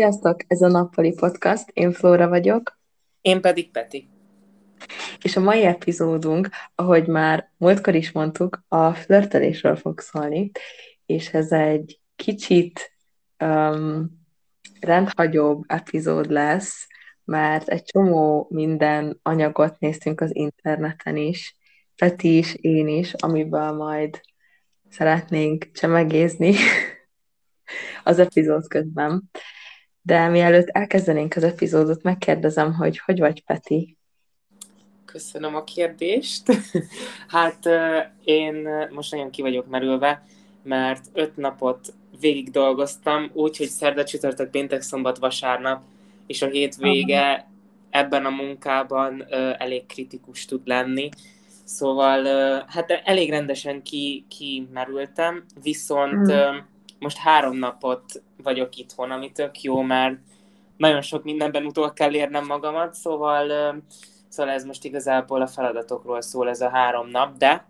Sziasztok, ez a Nappali Podcast, én Flóra vagyok. Én pedig Peti. És a mai epizódunk, ahogy már múltkor is mondtuk, a flörtelésről fog szólni, és ez egy kicsit um, rendhagyóbb epizód lesz, mert egy csomó minden anyagot néztünk az interneten is, Peti is, én is, amiből majd szeretnénk csemegézni az epizód közben. De mielőtt elkezdenénk az epizódot, megkérdezem, hogy hogy vagy, Peti? Köszönöm a kérdést. hát én most nagyon ki vagyok merülve, mert öt napot végig dolgoztam, úgyhogy szerda, csütörtök, péntek, szombat, vasárnap, és a hétvége ebben a munkában elég kritikus tud lenni. Szóval hát elég rendesen ki, kimerültem, viszont mm. Most három napot vagyok itthon, ami tök jó, mert nagyon sok mindenben utol kell érnem magamat, szóval, szóval ez most igazából a feladatokról szól ez a három nap, de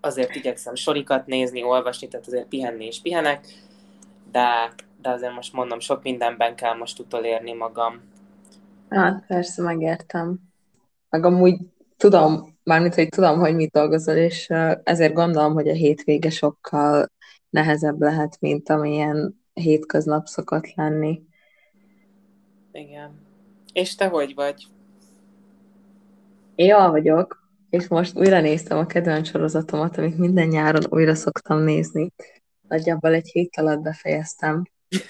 azért igyekszem sorikat nézni, olvasni, tehát azért pihenni és pihenek, de, de azért most mondom, sok mindenben kell most utolérni magam. Hát persze, megértem. Meg amúgy tudom, mármint, hogy tudom, hogy mit dolgozol, és ezért gondolom, hogy a hétvége sokkal nehezebb lehet, mint amilyen hétköznap szokott lenni. Igen. És te hogy vagy? Én jól vagyok, és most újra néztem a kedvenc sorozatomat, amit minden nyáron újra szoktam nézni. Nagyjából egy hét alatt befejeztem.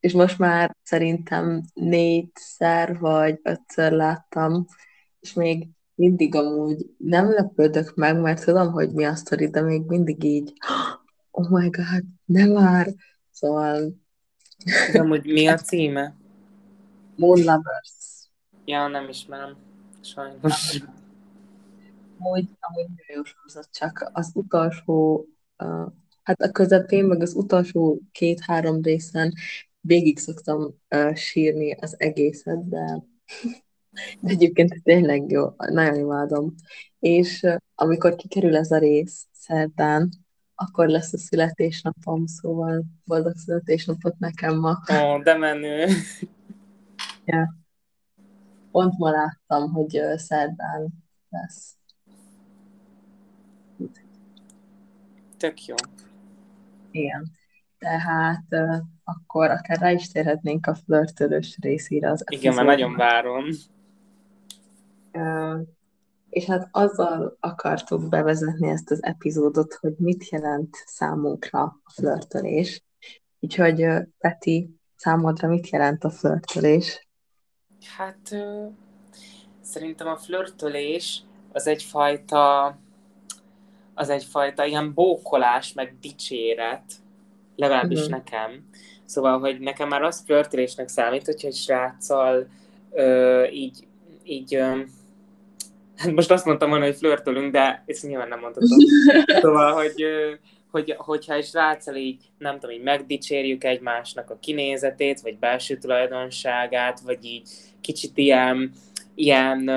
és most már szerintem négyszer vagy ötször láttam, és még mindig amúgy nem lepődök meg, mert tudom, hogy mi a sztori, de még mindig így oh my god, nem már. Szóval... De amúgy mi a címe? Moon Lovers. Ja, nem ismerem. Sajnos. Amúgy, amúgy jó sorozat, csak az utolsó, uh, hát a közepén, meg az utolsó két-három részen végig szoktam uh, sírni az egészet, de, de egyébként tényleg jó, nagyon imádom. És amikor kikerül ez a rész szerdán, akkor lesz a születésnapom, szóval boldog születésnapot nekem ma. Ó, de menő. Ja. Pont ma láttam, hogy szerdán lesz. Tök jó. Igen. Tehát uh, akkor akár rá is térhetnénk a flörtölős részére az Igen, mert nagyon várom. És hát azzal akartuk bevezetni ezt az epizódot, hogy mit jelent számunkra a flörtölés. Úgyhogy Peti, számodra mit jelent a flörtölés? Hát szerintem a flörtölés az egyfajta az egyfajta ilyen bókolás, meg dicséret, legalábbis uh-huh. nekem. Szóval, hogy nekem már az flörtölésnek számít, hogyha egy sráccal ö, így, így ö, most azt mondtam volna, hogy flörtölünk, de ezt nyilván nem mondhatom. Szóval, hogy, hogy, hogyha egy sráccal így, nem tudom, így megdicsérjük egymásnak a kinézetét, vagy belső tulajdonságát, vagy így kicsit ilyen, ilyen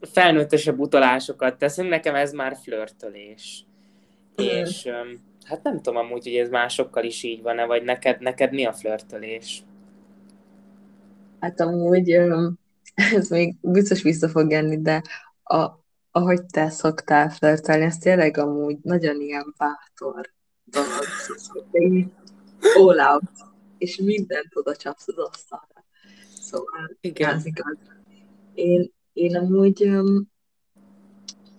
felnőttesebb utalásokat teszünk, nekem ez már flörtölés. Mm. És hát nem tudom amúgy, hogy ez másokkal is így van-e, vagy neked, neked mi a flörtölés? Hát amúgy ez még biztos vissza fog jönni, de a, ahogy te szoktál flörtelni, ez tényleg amúgy nagyon ilyen bátor dolog. All out, és mindent oda csapsz az asztalra. Szóval Igen. ez igaz. Én, én amúgy um,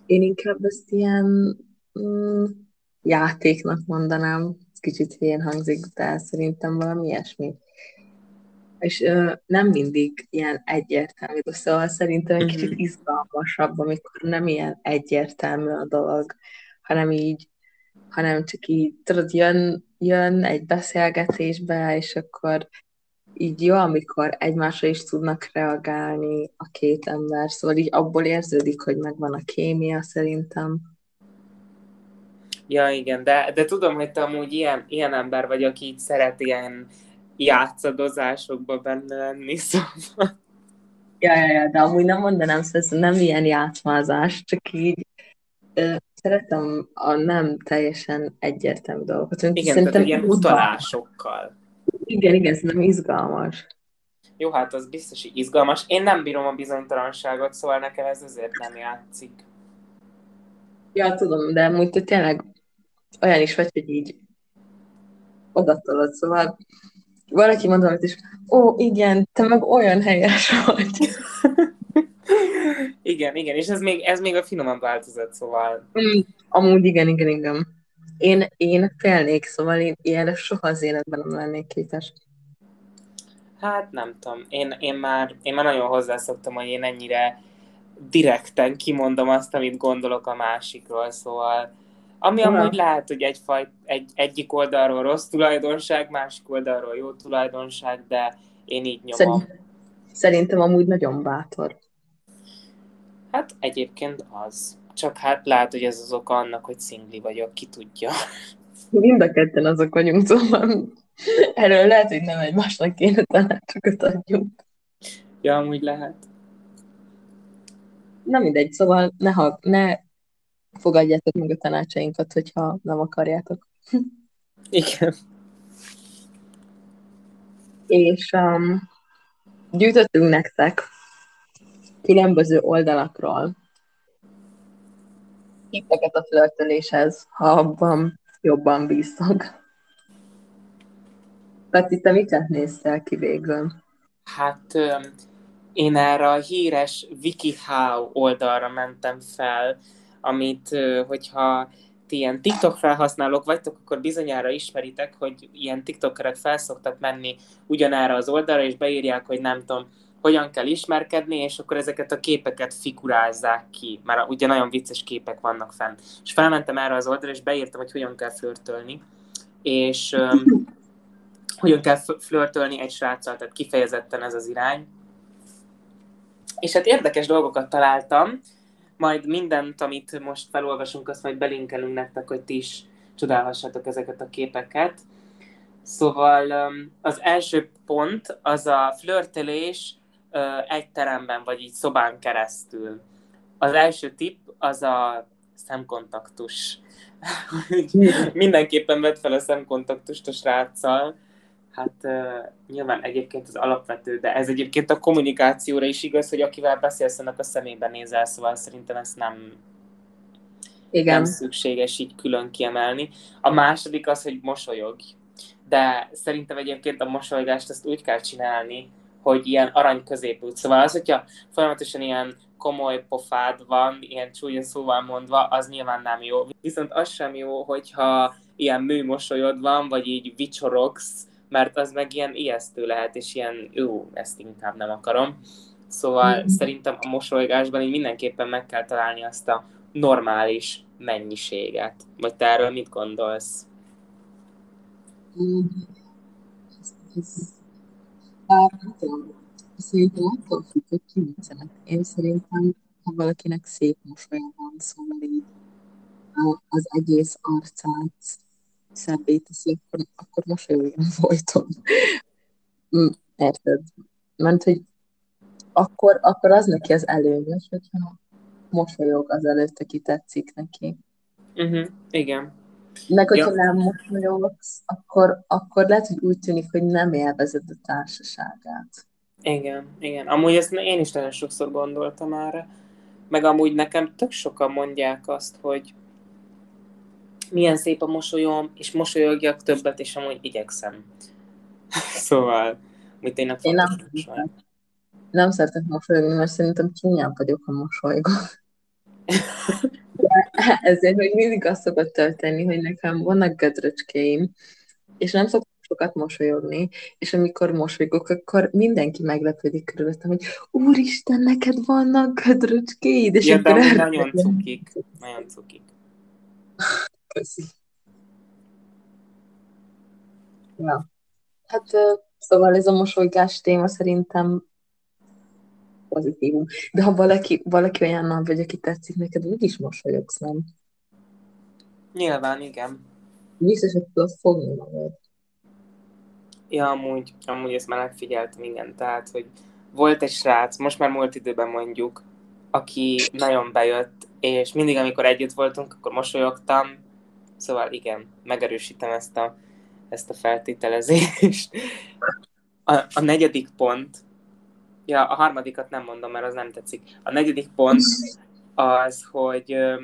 én inkább ezt ilyen um, játéknak mondanám, kicsit hülyén hangzik, de szerintem valami ilyesmi és ö, nem mindig ilyen egyértelmű, szóval szerintem egy kicsit mhm. izgalmasabb, amikor nem ilyen egyértelmű a dolog, hanem így, hanem csak így, tudod, jön, jön egy beszélgetésbe, és akkor így jó, amikor egymásra is tudnak reagálni a két ember, szóval így abból érződik, hogy megvan a kémia szerintem. Ja, igen, de, de tudom, hogy te amúgy ilyen, ilyen ember vagy, aki így szeret ilyen játszadozásokba benne lenni, szóval... Ja, ja, ja, de amúgy nem mondanám, szóval nem ilyen játszmázás, csak így ö, szeretem a nem teljesen egyértelmű dolgokat. Igen, Szerintem tehát ilyen utalásokkal. Igen, igen, nem izgalmas. Jó, hát az biztos, hogy izgalmas. Én nem bírom a bizonytalanságot, szóval nekem ez azért nem játszik. Ja, tudom, de amúgy te tényleg olyan is vagy, hogy így odatolod, szóval valaki mondta, hogy is, ó, igen, te meg olyan helyes vagy. igen, igen, és ez még, ez még a finomabb változat, szóval. Mm, amúgy igen, igen, igen. Én, én félnék, szóval én ilyenre soha az életben nem lennék képes. Hát nem tudom, én, én, már, én már nagyon hozzászoktam, hogy én ennyire direkten kimondom azt, amit gondolok a másikról, szóval ami Aha. amúgy lehet, hogy egyfajt, egy, egyik oldalról rossz tulajdonság, másik oldalról jó tulajdonság, de én így nyomom. Szerint, szerintem amúgy nagyon bátor. Hát egyébként az. Csak hát lehet, hogy ez az oka annak, hogy szingli vagyok, ki tudja. Mind a ketten azok vagyunk, szóval erről lehet, hogy nem egymásnak kéne tanácsokat adjunk. Ja, amúgy lehet. Na mindegy, szóval ne, ha, ne fogadjátok meg a tanácsainkat, hogyha nem akarjátok. Igen. És um, gyűjtöttünk nektek különböző oldalakról tippeket a flörtöléshez, ha abban jobban bíztok. Peti, te miket néztél ki végül? Hát én erre a híres WikiHow oldalra mentem fel, amit, hogyha ti ilyen TikTok felhasználók vagytok, akkor bizonyára ismeritek, hogy ilyen TikTokerek felszoktak menni ugyanára az oldalra, és beírják, hogy nem tudom, hogyan kell ismerkedni, és akkor ezeket a képeket figurázzák ki, mert ugye nagyon vicces képek vannak fent. És felmentem erre az oldalra, és beírtam, hogy hogyan kell flörtölni, és um, hogyan kell flörtölni egy sráccal, tehát kifejezetten ez az irány. És hát érdekes dolgokat találtam, majd mindent, amit most felolvasunk, azt majd belinkelünk nektek, hogy ti is csodálhassatok ezeket a képeket. Szóval az első pont az a flörtelés egy teremben, vagy így szobán keresztül. Az első tipp az a szemkontaktus. Mindenképpen vedd fel a szemkontaktust a sráccal, Hát uh, nyilván egyébként az alapvető, de ez egyébként a kommunikációra is igaz, hogy akivel beszélsz, annak a szemébe nézel, szóval szerintem ezt nem, Igen. nem szükséges így külön kiemelni. A második az, hogy mosolyogj. De szerintem egyébként a mosolygást ezt úgy kell csinálni, hogy ilyen arany középút. Szóval az, hogyha folyamatosan ilyen komoly pofád van, ilyen csúnya szóval mondva, az nyilván nem jó. Viszont az sem jó, hogyha ilyen műmosolyod van, vagy így vicsorogsz, mert az meg ilyen ijesztő lehet, és ilyen, jó, ezt inkább nem akarom. Szóval mm. szerintem a mosolygásban így mindenképpen meg kell találni azt a normális mennyiséget. Vagy te erről mit gondolsz? Mm. Szerintem attól függ, hogy ki Én szerintem, ha valakinek szép mosolya van, szóval így az egész arcát szebbé teszi, akkor, akkor mosolyogjon folyton. Mm, érted? Mert hogy akkor, akkor az neki az előnyös, hogyha mosolyog az előtt, aki tetszik neki. Uh-huh. Igen. Meg hogyha ja. nem mosolyogsz, akkor, akkor lehet, hogy úgy tűnik, hogy nem élvezed a társaságát. Igen, igen. Amúgy ezt én is nagyon sokszor gondoltam erre. Meg amúgy nekem tök sokan mondják azt, hogy milyen szép a mosolyom, és mosolyogjak többet, és amúgy igyekszem. szóval, mit én, én nem, nem szeretek mosolyogni, mert szerintem csúnyán vagyok, ha mosolygok. ezért hogy mindig azt szokott történni, hogy nekem vannak gödröcskéim, és nem szoktam sokat mosolyogni, és amikor mosolygok, akkor mindenki meglepődik körülöttem, hogy úristen, neked vannak gödröcskéid, és ja, akkor nagyon cukik, nagyon cukik. Köszi. Ja. Hát szóval ez a mosolygás téma szerintem pozitívum. De ha valaki, valaki olyan nap vagy, aki tetszik neked, úgyis mosolyogsz, nem? Nyilván, igen. Biztos, hogy tudod fogni magad. Ja, amúgy, amúgy ezt már megfigyeltem, igen. Tehát, hogy volt egy srác, most már múlt időben mondjuk, aki nagyon bejött, és mindig, amikor együtt voltunk, akkor mosolyogtam, Szóval igen, megerősítem ezt a ezt a feltételezést. A, a negyedik pont, ja, a harmadikat nem mondom, mert az nem tetszik. A negyedik pont az, hogy ö,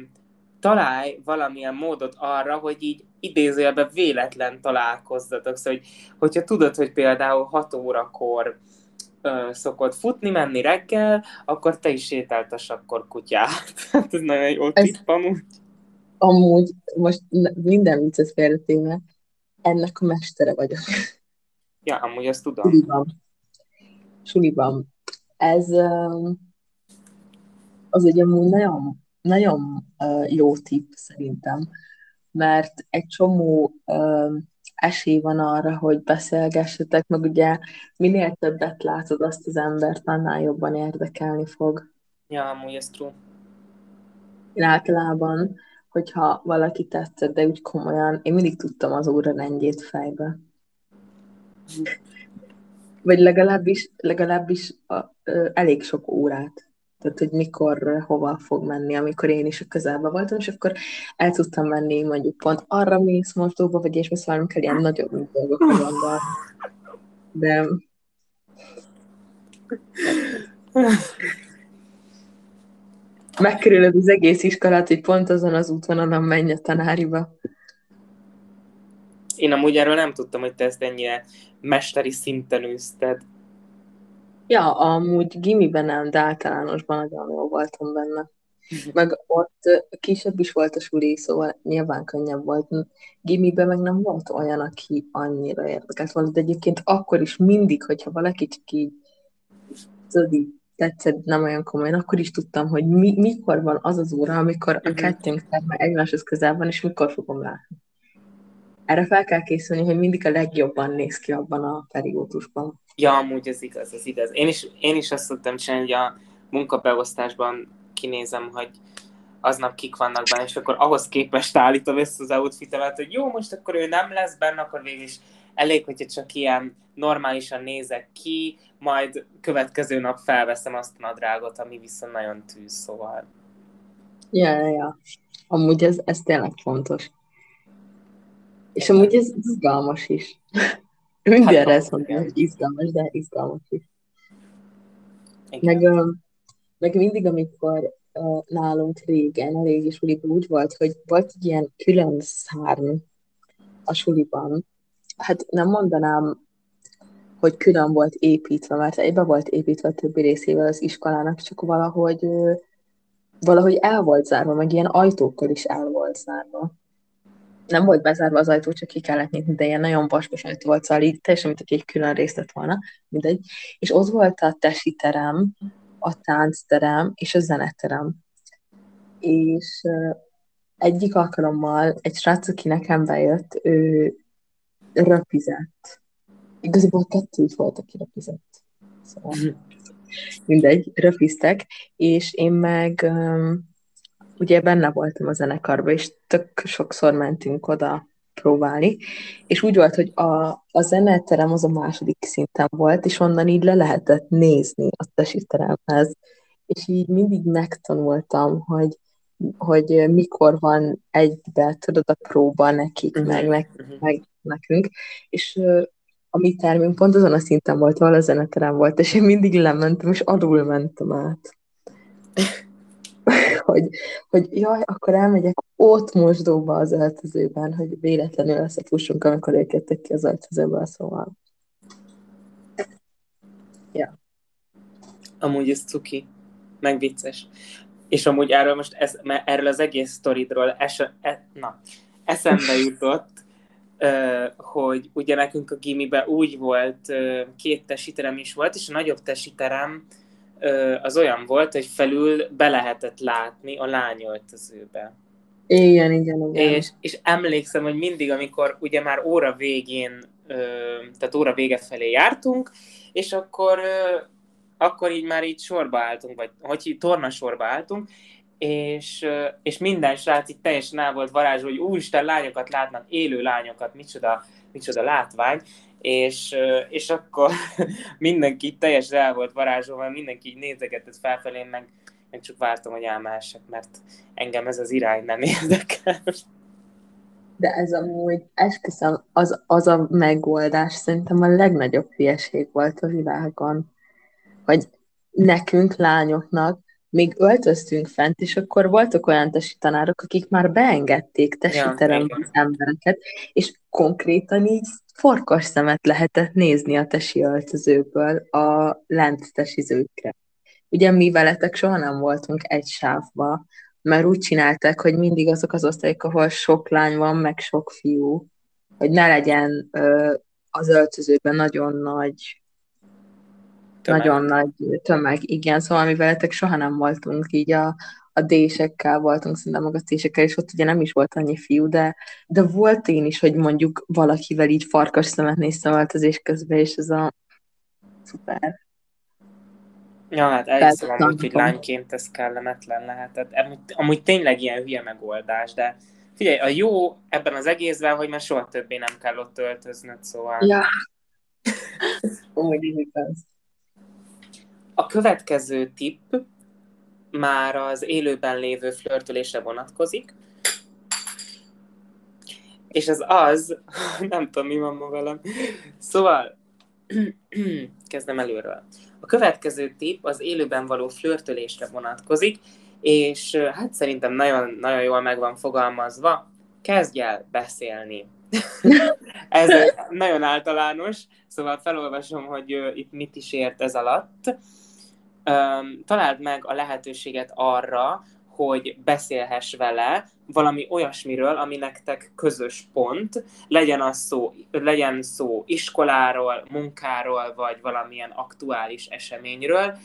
találj valamilyen módot arra, hogy így idézőjelben véletlen találkozzatok. Szóval, hogy, hogyha tudod, hogy például 6 órakor ö, szokott futni, menni reggel, akkor te is sétáltass akkor kutyát. Hát ez nagyon jó tipp amúgy. Amúgy, most minden viccet félretéve, ennek a mestere vagyok. Ja, amúgy azt tudom. Suliban. Suliban. Ez az egy amúgy nagyon, nagyon jó tipp szerintem, mert egy csomó esély van arra, hogy beszélgessetek, meg ugye minél többet látod azt az embert, annál jobban érdekelni fog. Ja, amúgy ez true. Én általában, hogyha valaki tetszett, de úgy komolyan, én mindig tudtam az óra rendjét fejbe. Vagy legalábbis, legalábbis a, ö, elég sok órát. Tehát, hogy mikor, hova fog menni, amikor én is a közelben voltam, és akkor el tudtam menni mondjuk pont arra mész mosdóba, vagy és nem kell ilyen nagyobb dolgokra gondolni. De... Megkerülöd az egész iskolát, hogy pont azon az útvonalon menj a tanáriba. Én amúgy erről nem tudtam, hogy te ezt ennyire mesteri szinten űzted. Ja, amúgy gimiben nem, de általánosban nagyon jó voltam benne. Meg ott kisebb is volt a suli, szóval nyilván könnyebb volt. Gimiben meg nem volt olyan, aki annyira érdekelt volna, de egyébként akkor is mindig, hogyha valaki csak így tudod, így tetszett, nem olyan komolyan, akkor is tudtam, hogy mi, mikor van az az óra, amikor a kettőnk terme egymáshoz közel van, és mikor fogom látni. Erre fel kell készülni, hogy mindig a legjobban néz ki abban a periódusban. Ja, amúgy ez igaz, ez igaz. Én is, én is azt szoktam csinálni, hogy a munkabeosztásban kinézem, hogy aznap kik vannak benne, és akkor ahhoz képest állítom össze az outfitemet, hogy jó, most akkor ő nem lesz benne, akkor végül is elég, hogyha csak ilyen normálisan nézek ki, majd következő nap felveszem azt a nadrágot, ami viszont nagyon tűz, szóval. Ja, ja, ja. Amúgy ez, ez tényleg fontos. És amúgy ez izgalmas is. Mindenre hát, ezt mondom, hogy izgalmas, de izgalmas is. Igen. Meg, meg mindig, amikor nálunk régen, a régi suliban úgy volt, hogy volt egy ilyen külön szárny a suliban. Hát nem mondanám, hogy külön volt építve, mert egybe volt építve a többi részével az iskolának, csak valahogy valahogy el volt zárva, meg ilyen ajtókkal is el volt zárva nem volt bezárva az ajtó, csak ki kellett nyitni, de ilyen nagyon vaskos ajtó volt, szóval így teljesen, mint egy külön részt lett volna, mindegy. És ott volt a tesi terem, a táncterem és a zeneterem. És egyik alkalommal egy srác, aki nekem bejött, ő röpizett. Igazából kettő volt, aki röpizett. Szóval mindegy, röpiztek, és én meg um, ugye benne voltam a zenekarban, és tök sokszor mentünk oda próbálni, és úgy volt, hogy a, a zeneterem az a második szinten volt, és onnan így le lehetett nézni a tesiteremhez, és így mindig megtanultam, hogy, hogy mikor van egybe, tudod, a próba nekik, uh-huh. meg, meg, uh-huh. meg nekünk, és a mi termünk pont azon a szinten volt, ahol a zeneterem volt, és én mindig lementem, és alul mentem át. hogy, hogy jaj, akkor elmegyek ott mosdóba az öltözőben, hogy véletlenül összefussunk, amikor ők jöttek ki az öltözőből, szóval. Ja. Amúgy ez cuki, meg vicces. És amúgy erről most, ez, erről az egész sztoridról es, e, na, eszembe jutott, hogy ugye nekünk a gimibe úgy volt, két tesiterem is volt, és a nagyobb tesiterem az olyan volt, hogy felül be lehetett látni a lányöltözőbe. Igen, igen, igen. És, és emlékszem, hogy mindig, amikor ugye már óra végén, tehát óra vége felé jártunk, és akkor, akkor így már így sorba álltunk, vagy hogy torna sorba álltunk, és, és minden srác így teljesen el volt varázsol, hogy úristen, lányokat látnak, élő lányokat, micsoda, micsoda látvány, és, és akkor mindenki teljesen el volt varázsolva, mindenki így nézegetett felfelé, meg, meg csak vártam, hogy elmehessek, mert engem ez az irány nem érdekel. De ez amúgy, esküszöm, az, az a megoldás szerintem a legnagyobb hülyeség volt a világon. Hogy nekünk, lányoknak, még öltöztünk fent, és akkor voltak olyan tesi tanárok, akik már beengedték tesi ja, az embereket, és konkrétan így farkas szemet lehetett nézni a tesi öltözőből a lent tesizőkre. Ugye mi veletek soha nem voltunk egy sávba, mert úgy csinálták, hogy mindig azok az osztályok, ahol sok lány van, meg sok fiú, hogy ne legyen ö, az öltözőben nagyon nagy tömeg. nagyon nagy tömeg, igen, szóval mi veletek soha nem voltunk így a, a désekkel voltunk, szerintem meg a désekkel, és ott ugye nem is volt annyi fiú, de, de volt én is, hogy mondjuk valakivel így farkas szemet néztem öltözés közben, és ez a szuper. Ja, hát elhiszem amúgy, hogy lányként ez kellemetlen lehetett. Amúgy, amúgy tényleg ilyen hülye megoldás, de figyelj, a jó ebben az egészben, hogy már soha többé nem kell ott öltöznöd, szóval... Ja. Úgy igaz. A következő tipp már az élőben lévő flörtölésre vonatkozik, és az az, nem tudom, mi van ma velem. Szóval, kezdem előről. A következő tipp az élőben való flörtölésre vonatkozik, és hát szerintem nagyon, nagyon jól meg van fogalmazva, kezdj el beszélni. ez nagyon általános, szóval felolvasom, hogy itt mit is ért ez alatt. Találd meg a lehetőséget arra, hogy beszélhess vele valami olyasmiről, ami nektek közös pont, legyen, az szó, legyen szó iskoláról, munkáról, vagy valamilyen aktuális eseményről,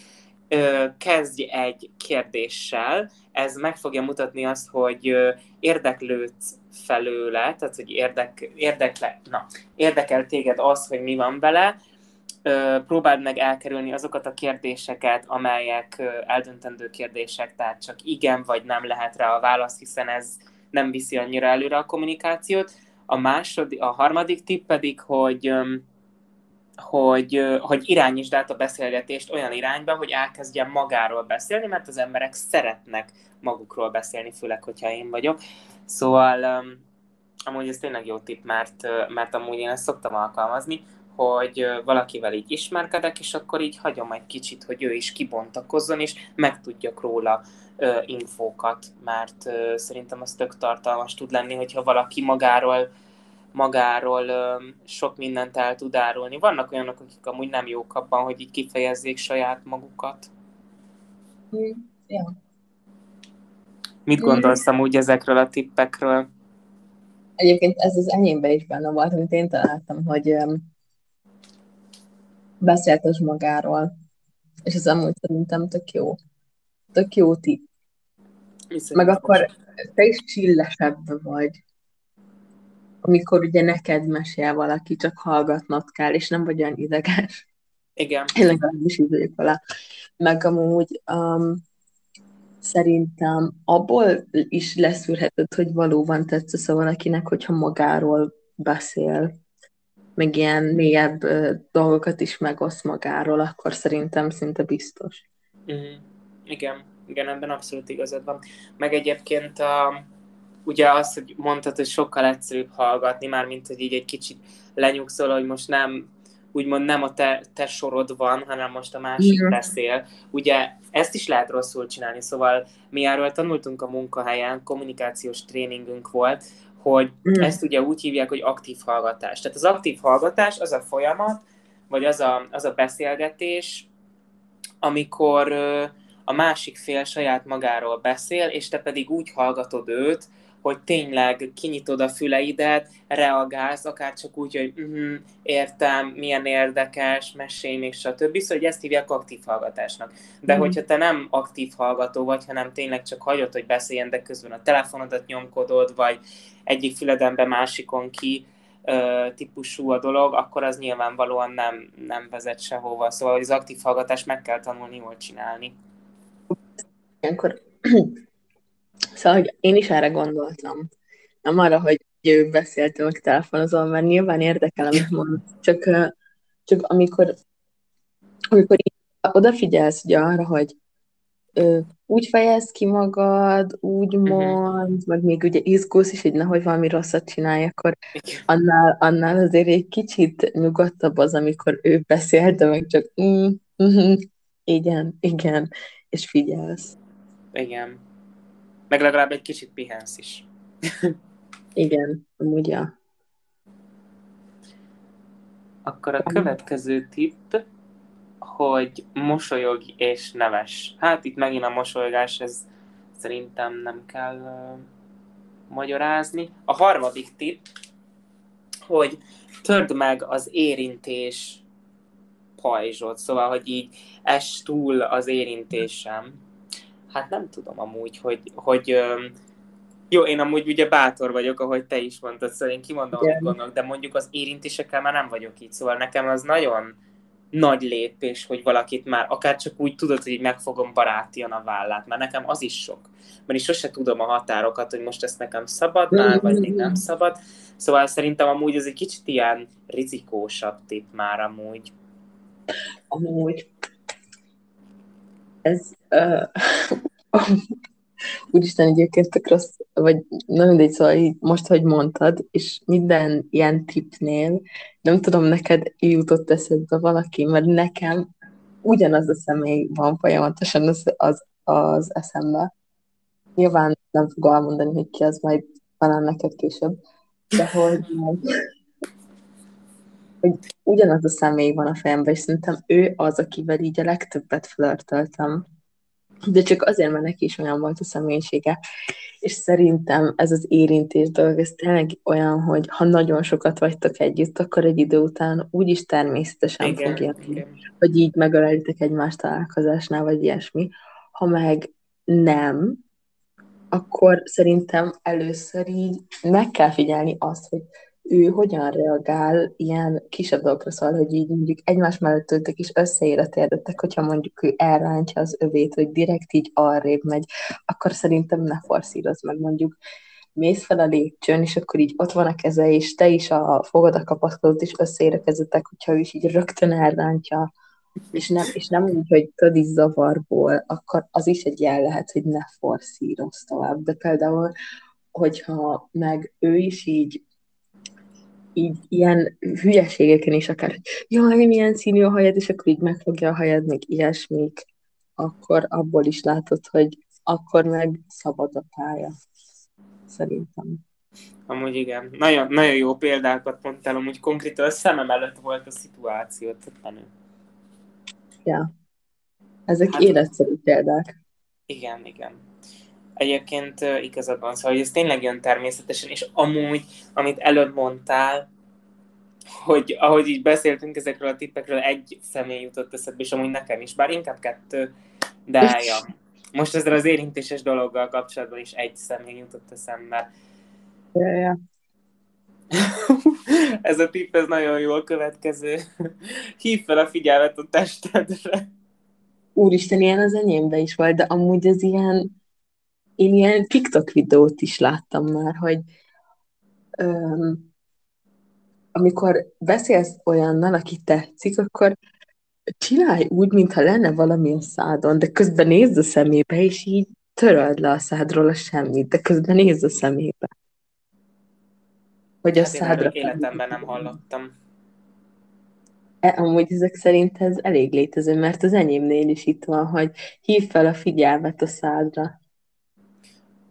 kezdj egy kérdéssel, ez meg fogja mutatni azt, hogy érdeklődsz felőle, tehát hogy érdek, érdekle, na, érdekel téged az, hogy mi van vele, próbáld meg elkerülni azokat a kérdéseket, amelyek eldöntendő kérdések, tehát csak igen vagy nem lehet rá a válasz, hiszen ez nem viszi annyira előre a kommunikációt. A, második, a harmadik tipp pedig, hogy hogy, hogy irányítsd át a beszélgetést olyan irányba, hogy elkezdjen magáról beszélni, mert az emberek szeretnek magukról beszélni, főleg, hogyha én vagyok. Szóval amúgy ez tényleg jó tipp, mert, mert amúgy én ezt szoktam alkalmazni, hogy valakivel így ismerkedek, és akkor így hagyom egy kicsit, hogy ő is kibontakozzon, és megtudjak róla ö, infókat, mert ö, szerintem az tök tartalmas tud lenni, hogyha valaki magáról magáról ö, sok mindent el tud árulni. Vannak olyanok, akik amúgy nem jók abban, hogy így kifejezzék saját magukat. Mm, ja. Mit gondolsz amúgy ezekről a tippekről? Egyébként ez az enyémben is benne volt, amit én találtam, hogy beszéltes magáról. És ez amúgy szerintem tök jó. Tök jó tipp. Meg akkor te is csillesebb vagy. Amikor ugye neked mesél valaki, csak hallgatnod kell, és nem vagy olyan ideges. Igen. Én legalábbis így vele. Meg amúgy um, szerintem abból is leszűrheted, hogy valóban tetszesz valakinek, hogyha magáról beszél meg ilyen mélyebb dolgokat is megosz magáról, akkor szerintem szinte biztos. Mm, igen, igen, ebben abszolút igazad van. Meg egyébként a, ugye az, hogy mondtad, hogy sokkal egyszerűbb hallgatni, már mint hogy így egy kicsit lenyugszol, hogy most nem úgymond nem a te, te sorod van, hanem most a másik mm. beszél. Ugye ezt is lehet rosszul csinálni, szóval mi erről tanultunk a munkahelyen, kommunikációs tréningünk volt, hogy mm. ezt ugye úgy hívják, hogy aktív hallgatás. Tehát az aktív hallgatás az a folyamat, vagy az a, az a beszélgetés, amikor a másik fél saját magáról beszél, és te pedig úgy hallgatod őt, hogy tényleg kinyitod a füleidet, reagálsz, akár csak úgy, hogy uh-huh, értem, milyen érdekes, mesélj még, stb. Szóval, hogy ezt hívják aktív hallgatásnak. De uh-huh. hogyha te nem aktív hallgató vagy, hanem tényleg csak hagyod, hogy beszéljen, de közben a telefonodat nyomkodod, vagy egyik füledembe másikon ki, típusú a dolog, akkor az nyilvánvalóan nem, nem vezet sehova. Szóval az aktív hallgatás meg kell tanulni jól csinálni. Ilyenkor Szóval, hogy én is erre gondoltam. Nem arra, hogy ő beszélt, meg telefonozom, mert nyilván érdekel, amit mond. Csak, csak amikor, amikor odafigyelsz ugye arra, hogy ö, úgy fejez ki magad, úgy Uh-huh. mond, meg még ugye izgulsz is, hogy nehogy valami rosszat csinálj, akkor annál, annál azért egy kicsit nyugodtabb az, amikor ő beszél, de meg csak mm, mm, igen, igen, és figyelsz. Igen. Meg legalább egy kicsit pihensz is. Igen, amúgy ja. Akkor a következő tipp, hogy mosolyog és neves. Hát itt megint a mosolygás, ez szerintem nem kell uh, magyarázni. A harmadik tipp, hogy törd meg az érintés pajzsot, szóval, hogy így es túl az érintésem. Hát nem tudom amúgy, hogy, hogy jó, én amúgy ugye bátor vagyok, ahogy te is mondtad, szóval én kimondom, Igen. amit gondolok, de mondjuk az érintésekkel már nem vagyok így, szóval nekem az nagyon nagy lépés, hogy valakit már akár csak úgy tudod, hogy megfogom barátian a vállát, mert nekem az is sok. Mert is sose tudom a határokat, hogy most ezt nekem szabad már, vagy még nem szabad. Szóval szerintem amúgy ez egy kicsit ilyen rizikósabb tipp már amúgy. Amúgy ez uh, úristen egyébként tök rossz, vagy nem mindegy, szóval így most, hogy mondtad, és minden ilyen tippnél, nem tudom, neked jutott eszedbe valaki, mert nekem ugyanaz a személy van folyamatosan az, az, az eszembe. Nyilván nem fog elmondani, hogy ki az, majd talán neked később, de hogy, hogy ugyanaz a személy van a fejemben, és szerintem ő az, akivel így a legtöbbet flörtöltem. De csak azért, mert neki is olyan volt a személyisége. És szerintem ez az érintés dolog, ez tényleg olyan, hogy ha nagyon sokat vagytok együtt, akkor egy idő után úgyis természetesen Igen, fog jönni, igen. hogy így megölelitek egymást találkozásnál, vagy ilyesmi. Ha meg nem, akkor szerintem először így meg kell figyelni azt, hogy ő hogyan reagál ilyen kisebb dolgokra, szóval, hogy így mondjuk egymás mellett ültek és összeér a térdetek, hogyha mondjuk ő elrántja az övét, vagy direkt így arrébb megy, akkor szerintem ne forszíroz meg mondjuk mész fel a lépcsőn, és akkor így ott van a keze, és te is a fogod a és összeér a kezetek, hogyha ő is így rögtön elrántja, és nem, és nem úgy, hogy tudod is zavarból, akkor az is egy jel lehet, hogy ne forszíroz tovább. De például, hogyha meg ő is így így ilyen hülyeségeken is akár, hogy jaj, milyen színű a hajad, és akkor így megfogja a hajad, meg ilyesmik, akkor abból is látod, hogy akkor meg szabad a pálya. Szerintem. Amúgy igen. Nagyon, nagyon jó példákat mondtál, amúgy konkrétan a szemem előtt volt a szituáció. Tehát menő. Ja. Ezek hát, életszerű példák. Igen, igen. Egyébként igazad van, szóval hogy ez tényleg jön természetesen, és amúgy, amit előbb mondtál, hogy ahogy így beszéltünk ezekről a tippekről, egy személy jutott eszedbe, és amúgy nekem is, bár inkább kettő, de ja. Most ezzel az érintéses dologgal kapcsolatban is egy személy jutott eszembe. Ja, ja. ez a tipp, ez nagyon jó a következő. Hív fel a figyelmet a testedre. Úristen, ilyen az enyémbe is volt, de amúgy az ilyen, én ilyen TikTok videót is láttam már, hogy öm, amikor beszélsz olyannal, aki tetszik, akkor csinálj úgy, mintha lenne valami a szádon, de közben nézd a szemébe, és így töröld le a szádról a semmit, de közben nézd a szemébe. Hogy a Hát én szádra... életemben nem hallottam. E, amúgy ezek szerint ez elég létező, mert az enyémnél is itt van, hogy hív fel a figyelmet a szádra.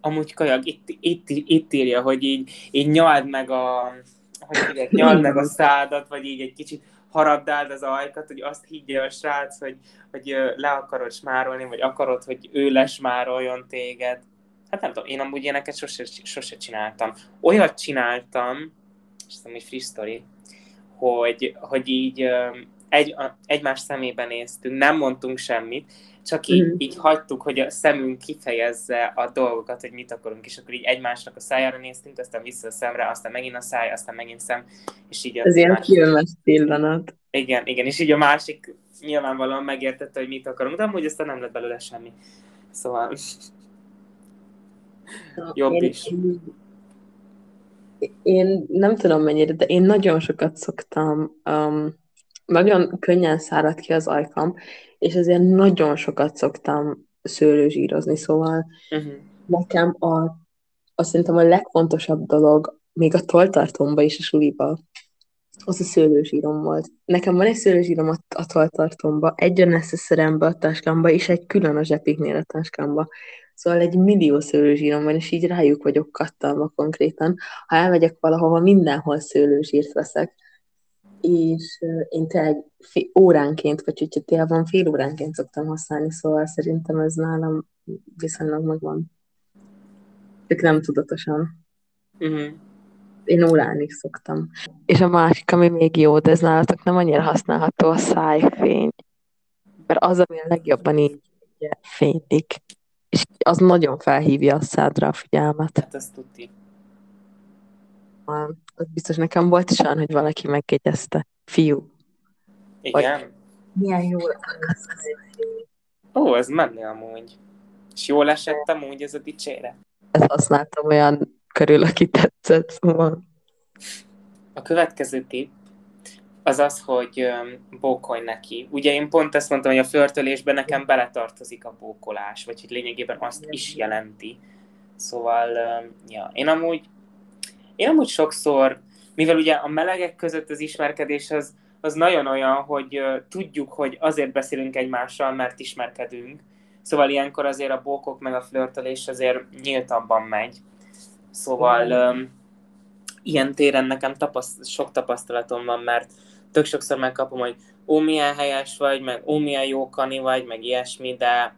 Amúgy kajag, itt, itt, itt írja, hogy így, így nyald meg a, hogy hívják, nyald meg a szádat, vagy így egy kicsit harabdáld az ajkat, hogy azt higgye a srác, hogy, hogy le akarod smárolni, vagy akarod, hogy ő lesmároljon téged. Hát nem tudom, én amúgy ilyeneket sose, sose csináltam. Olyat csináltam, és ez egy free story, hogy, hogy így egy, egymás szemébe néztünk, nem mondtunk semmit, csak így, Mhm. így hagytuk, hogy a szemünk kifejezze a dolgokat, hogy mit akarunk, és akkor így egymásnak a szájára néztünk, aztán vissza a szemre, aztán megint a száj, aztán megint szem, és így a Ez ilyen másik, filmes pillanat. igen, igen, és így a másik nyilvánvalóan megértette, hogy mit akarunk, de amúgy aztán nem lett belőle semmi. Szóval Jobb én, is. Én, én nem tudom mennyire, de én nagyon sokat szoktam, um, nagyon könnyen szárad ki az ajkam, és ezért nagyon sokat szoktam szőlőzsírozni, szóval Uh-huh. nekem a, azt szerintem a legfontosabb dolog, még a toltartomba is a suliba, az a szőlőzsírom volt. Nekem van egy szőlőzsírom a, a toltartomba, egy a necesszerembe a táskámba, és egy külön a zsepiknél a táskámba. Szóval egy millió szőlőzsírom van, és így rájuk vagyok kattalva konkrétan. Ha elmegyek valahova, mindenhol szőlőzsírt veszek. És én tényleg óránként, vagy hogyha tél van, fél óránként szoktam használni, szóval szerintem ez nálam viszonylag megvan. Csak nem tudatosan. Uh-huh. Én óránig szoktam. És a másik, ami még jó, de ez nálatok nem annyira használható, a szájfény. Mert az, ami a legjobban így fénylik. És az nagyon felhívja a szádra a figyelmet. Hát azt tudti. Az biztos nekem volt is olyan, hogy valaki megjegyezte. Fiú. Igen? Milyen jó Ó, ez menni amúgy. És jól esett amúgy ez a dicséret. Ezt használtam olyan körül, aki tetszett, szóval. A következő tipp az az, hogy öm, bókolj neki. Ugye én pont ezt mondtam, hogy a flörtölésben nekem beletartozik a bókolás, vagy hogy lényegében azt is jelenti. Szóval, öm, ja, én amúgy, én amúgy sokszor, mivel ugye a melegek között az ismerkedés az, az nagyon olyan, hogy tudjuk, hogy azért beszélünk egymással, mert ismerkedünk. Szóval ilyenkor azért a bókok meg a flörtölés azért nyíltabban megy. Szóval öm, ilyen téren nekem tapaszt, sok tapasztalatom van, mert tök sokszor megkapom, hogy ó, milyen helyes vagy, meg ó, milyen jó kani vagy, meg ilyesmi, de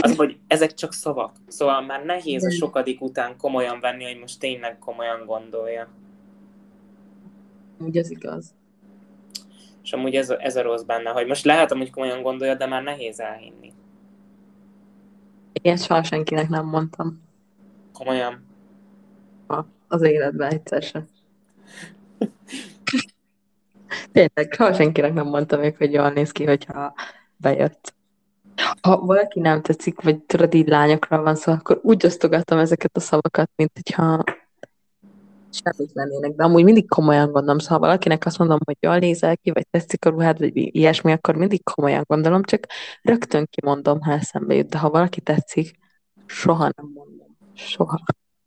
az, hogy ezek csak szavak. Szóval már nehéz a sokadik után komolyan venni, hogy most tényleg komolyan gondolja. Úgy ez igaz. És amúgy ez, ez a rossz benne, hogy most lehet amúgy komolyan gondolja, de már nehéz elhinni. Én soha senkinek nem mondtam. Komolyan. Ha, az életben egyszer sem. Tényleg, soha senkinek nem mondtam még, hogy jól néz ki, hogyha bejött. Ha valaki nem tetszik, vagy tudod, így lányokról van szó, akkor úgy osztogatom ezeket a szavakat, mint hogyha semmit lennének, de amúgy mindig komolyan gondolom, szóval valakinek azt mondom, hogy jól nézel ki, vagy tetszik a ruhád, vagy ilyesmi, akkor mindig komolyan gondolom, csak rögtön kimondom, ha eszembe jut, de ha valaki tetszik, soha nem mondom. Soha.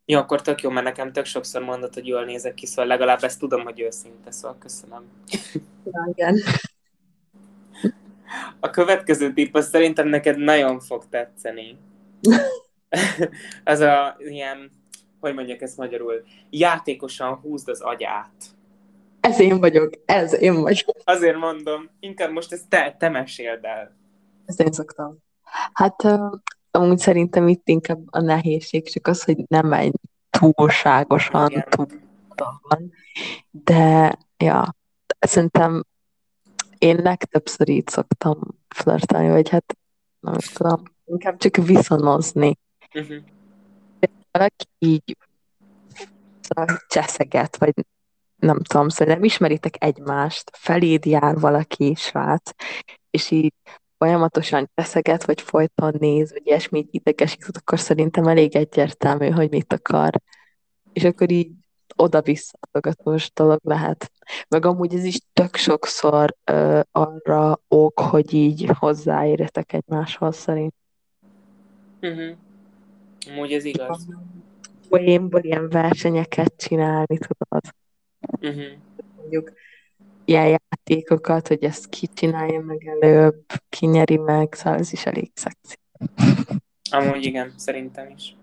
Jó, akkor tök jó, mert nekem tök sokszor mondod, hogy jól nézek ki, szóval legalább ezt tudom, hogy őszinte, szóval köszönöm. Ja, igen. A következő tipp, az szerintem neked nagyon fog tetszeni. az a ilyen, hogy mondjak ezt magyarul, játékosan húzd az agyát. Ez én vagyok, ez én vagyok. Azért mondom, inkább most ezt te, te meséld el. Ezt én szoktam. Hát amúgy szerintem itt inkább a nehézség csak az, hogy nem menj túlságosan Igen. túl van. De ja, szerintem én legtöbbször így szoktam flörtálni, vagy hát nem is tudom, inkább csak viszonozni. Uh-huh. Valaki így szóval cseszeget, vagy nem tudom, szóval nem ismeritek egymást, feléd jár valaki, srác, és így folyamatosan cseszeget, vagy folyton néz, vagy ilyesmit idegesít, akkor szerintem elég egyértelmű, hogy mit akar. És akkor így oda-vissza adogatós dolog lehet. Meg amúgy ez is tök sokszor ö, arra ok, hogy így hozzáérjetek egymáshoz szerint. Uh-huh. Amúgy ez igaz. Poénból ilyen versenyeket csinálni, tudod. Uh-huh. Mondjuk ilyen játékokat, hogy ezt ki csinálja meg előbb, ki nyeri meg, szóval ez is elég szexi. Amúgy igen, szerintem is.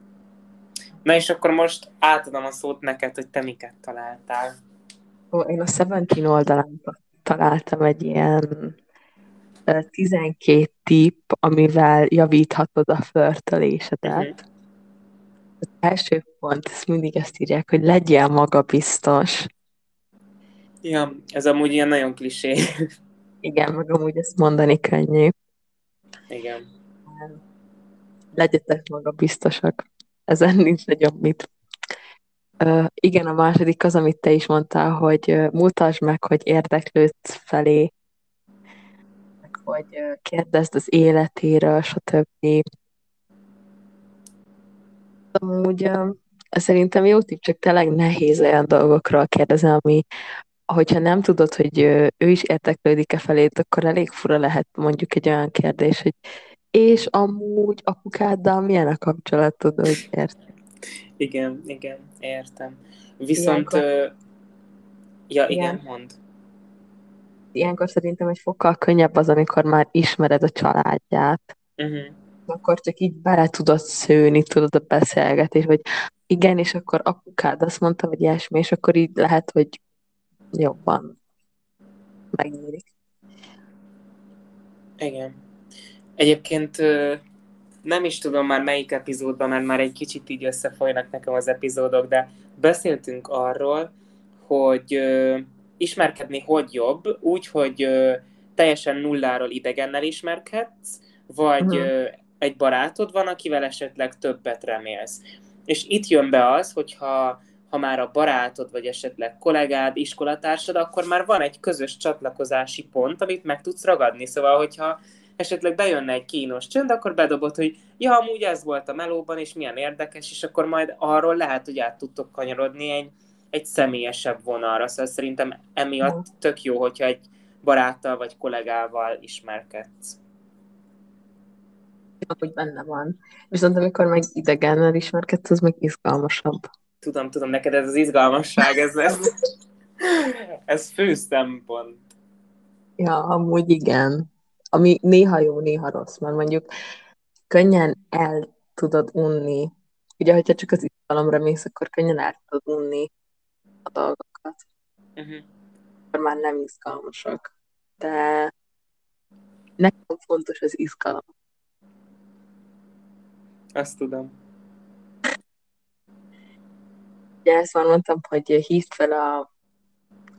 Na és akkor most átadom a szót neked, hogy te miket találtál. Ó, én a Seventeen oldalán találtam egy ilyen ö, 12 tipp, amivel javíthatod a flörtölésedet. Uh-huh. Az első pont, ezt mindig ezt írják, hogy legyél magabiztos. Ja, ez amúgy ilyen nagyon klisé. Igen, meg amúgy ezt mondani könnyű. igen. Legyetek magabiztosak. Ezen nincs nagyon mit. Ö, igen, a második az, amit te is mondtál, hogy mutasd meg, hogy érdeklődsz felé, meg hogy kérdezd az életéről, stb. Amúgy ö, szerintem jó tipp, csak tényleg nehéz olyan dolgokról kérdezni, ami, hogyha nem tudod, hogy ő is érdeklődik-e feléd, akkor elég fura lehet mondjuk egy olyan kérdés, hogy és amúgy apukáddal milyen a kapcsolatod, hogy érted? Igen, igen, értem. Viszont, Ilyenkor- ja, Igen. igen, mond. Ilyenkor szerintem egy fokkal könnyebb az, amikor már ismered a családját. Uh-huh. Akkor csak így bele tudod szőni, tudod a beszélgetés, hogy igen, és akkor apukád azt mondta, hogy ilyesmi, és akkor így lehet, hogy jobban megnyílik. Igen. Egyébként nem is tudom már melyik epizódban, mert már egy kicsit így összefolynak nekem az epizódok, de beszéltünk arról, hogy ö, ismerkedni hogy jobb, úgy, hogy ö, teljesen nulláról idegennel ismerkedsz, vagy ö, egy barátod van, akivel esetleg többet remélsz. És itt jön be az, hogyha ha már a barátod, vagy esetleg kollégád, iskolatársad, akkor már van egy közös csatlakozási pont, amit meg tudsz ragadni. Szóval, hogyha esetleg bejönne egy kínos csönd, akkor bedobod, hogy ja, amúgy ez volt a melóban, és milyen érdekes, és akkor majd arról lehet, hogy át tudtok kanyarodni egy, egy személyesebb vonalra. Szóval szerintem emiatt tök jó, hogyha egy baráttal vagy kollégával ismerkedsz. hogy benne van. Viszont amikor meg idegennel ismerkedsz, az meg izgalmasabb. Tudom, tudom, neked ez az izgalmasság, ez, ez, ez fő szempont. Ja, amúgy igen. Ami néha jó, néha rossz, mert mondjuk könnyen el tudod unni. Ugye, hogyha csak az izgalomra mész, akkor könnyen el tudod unni a dolgokat. Uh-huh. Akkor már nem izgalmasak. De nekem fontos az izgalom. Azt tudom. Ugye ezt már mondtam, hogy hívd fel a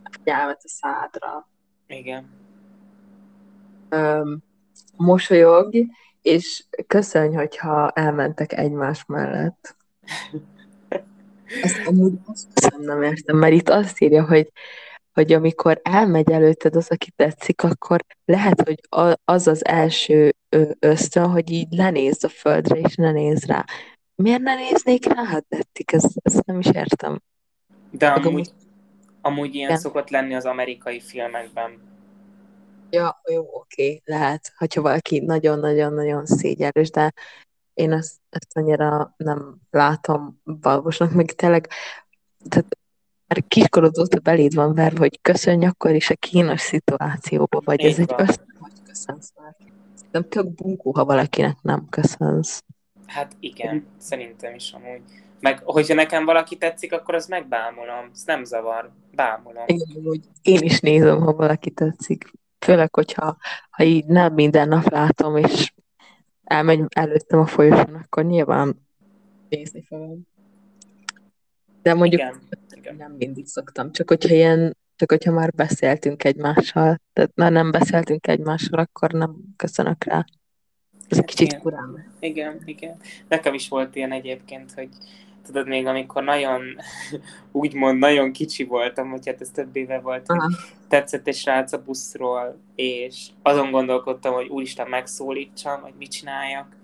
a figyelmet a szádra. Igen. Mosolyog, és köszönj, hogyha elmentek egymás mellett. Ezt amúgy azt nem értem, mert itt azt írja, hogy, hogy amikor elmegy előtted az, aki tetszik, akkor lehet, hogy az az első ösztön, hogy így lenézd a földre, és ne nézd rá. Miért ne néznék rá, ha tetszik? Ezt, ezt nem is értem. De amúgy, amúgy ilyen Igen. szokott lenni az amerikai filmekben. Ja, jó, oké, lehet, hogyha valaki nagyon-nagyon-nagyon szégyellős, de én ezt, ezt annyira nem látom valósnak, meg tényleg, tehát már kiskorod óta beléd van verve, hogy köszönj akkor is a kínos szituációba, vagy ez Így egy van. ösztön, hogy köszönsz. Nem tök bunkó, ha valakinek nem köszönsz. Hát igen, szerintem is amúgy. Meg, hogyha nekem valaki tetszik, akkor az megbámulom. Ez nem zavar. Bámulom. Hogy én is nézem, ha valaki tetszik. Főleg, hogyha ha így nem minden nap látom, és elmegy előttem a folyosón, akkor nyilván nézni fogom. De mondjuk Igen. igen. nem mindig szoktam, csak hogyha ilyen, csak hogyha már beszéltünk egymással, tehát már nem beszéltünk egymással, akkor nem köszönök rá. Ez egy kicsit Igen. kurán. Igen, igen. Nekem is volt ilyen egyébként, hogy tudod még, amikor nagyon, úgymond nagyon kicsi voltam, hogy hát ez több éve volt, hogy Aha. tetszett egy srác a buszról, és azon gondolkodtam, hogy úristen megszólítsam, vagy mit csináljak.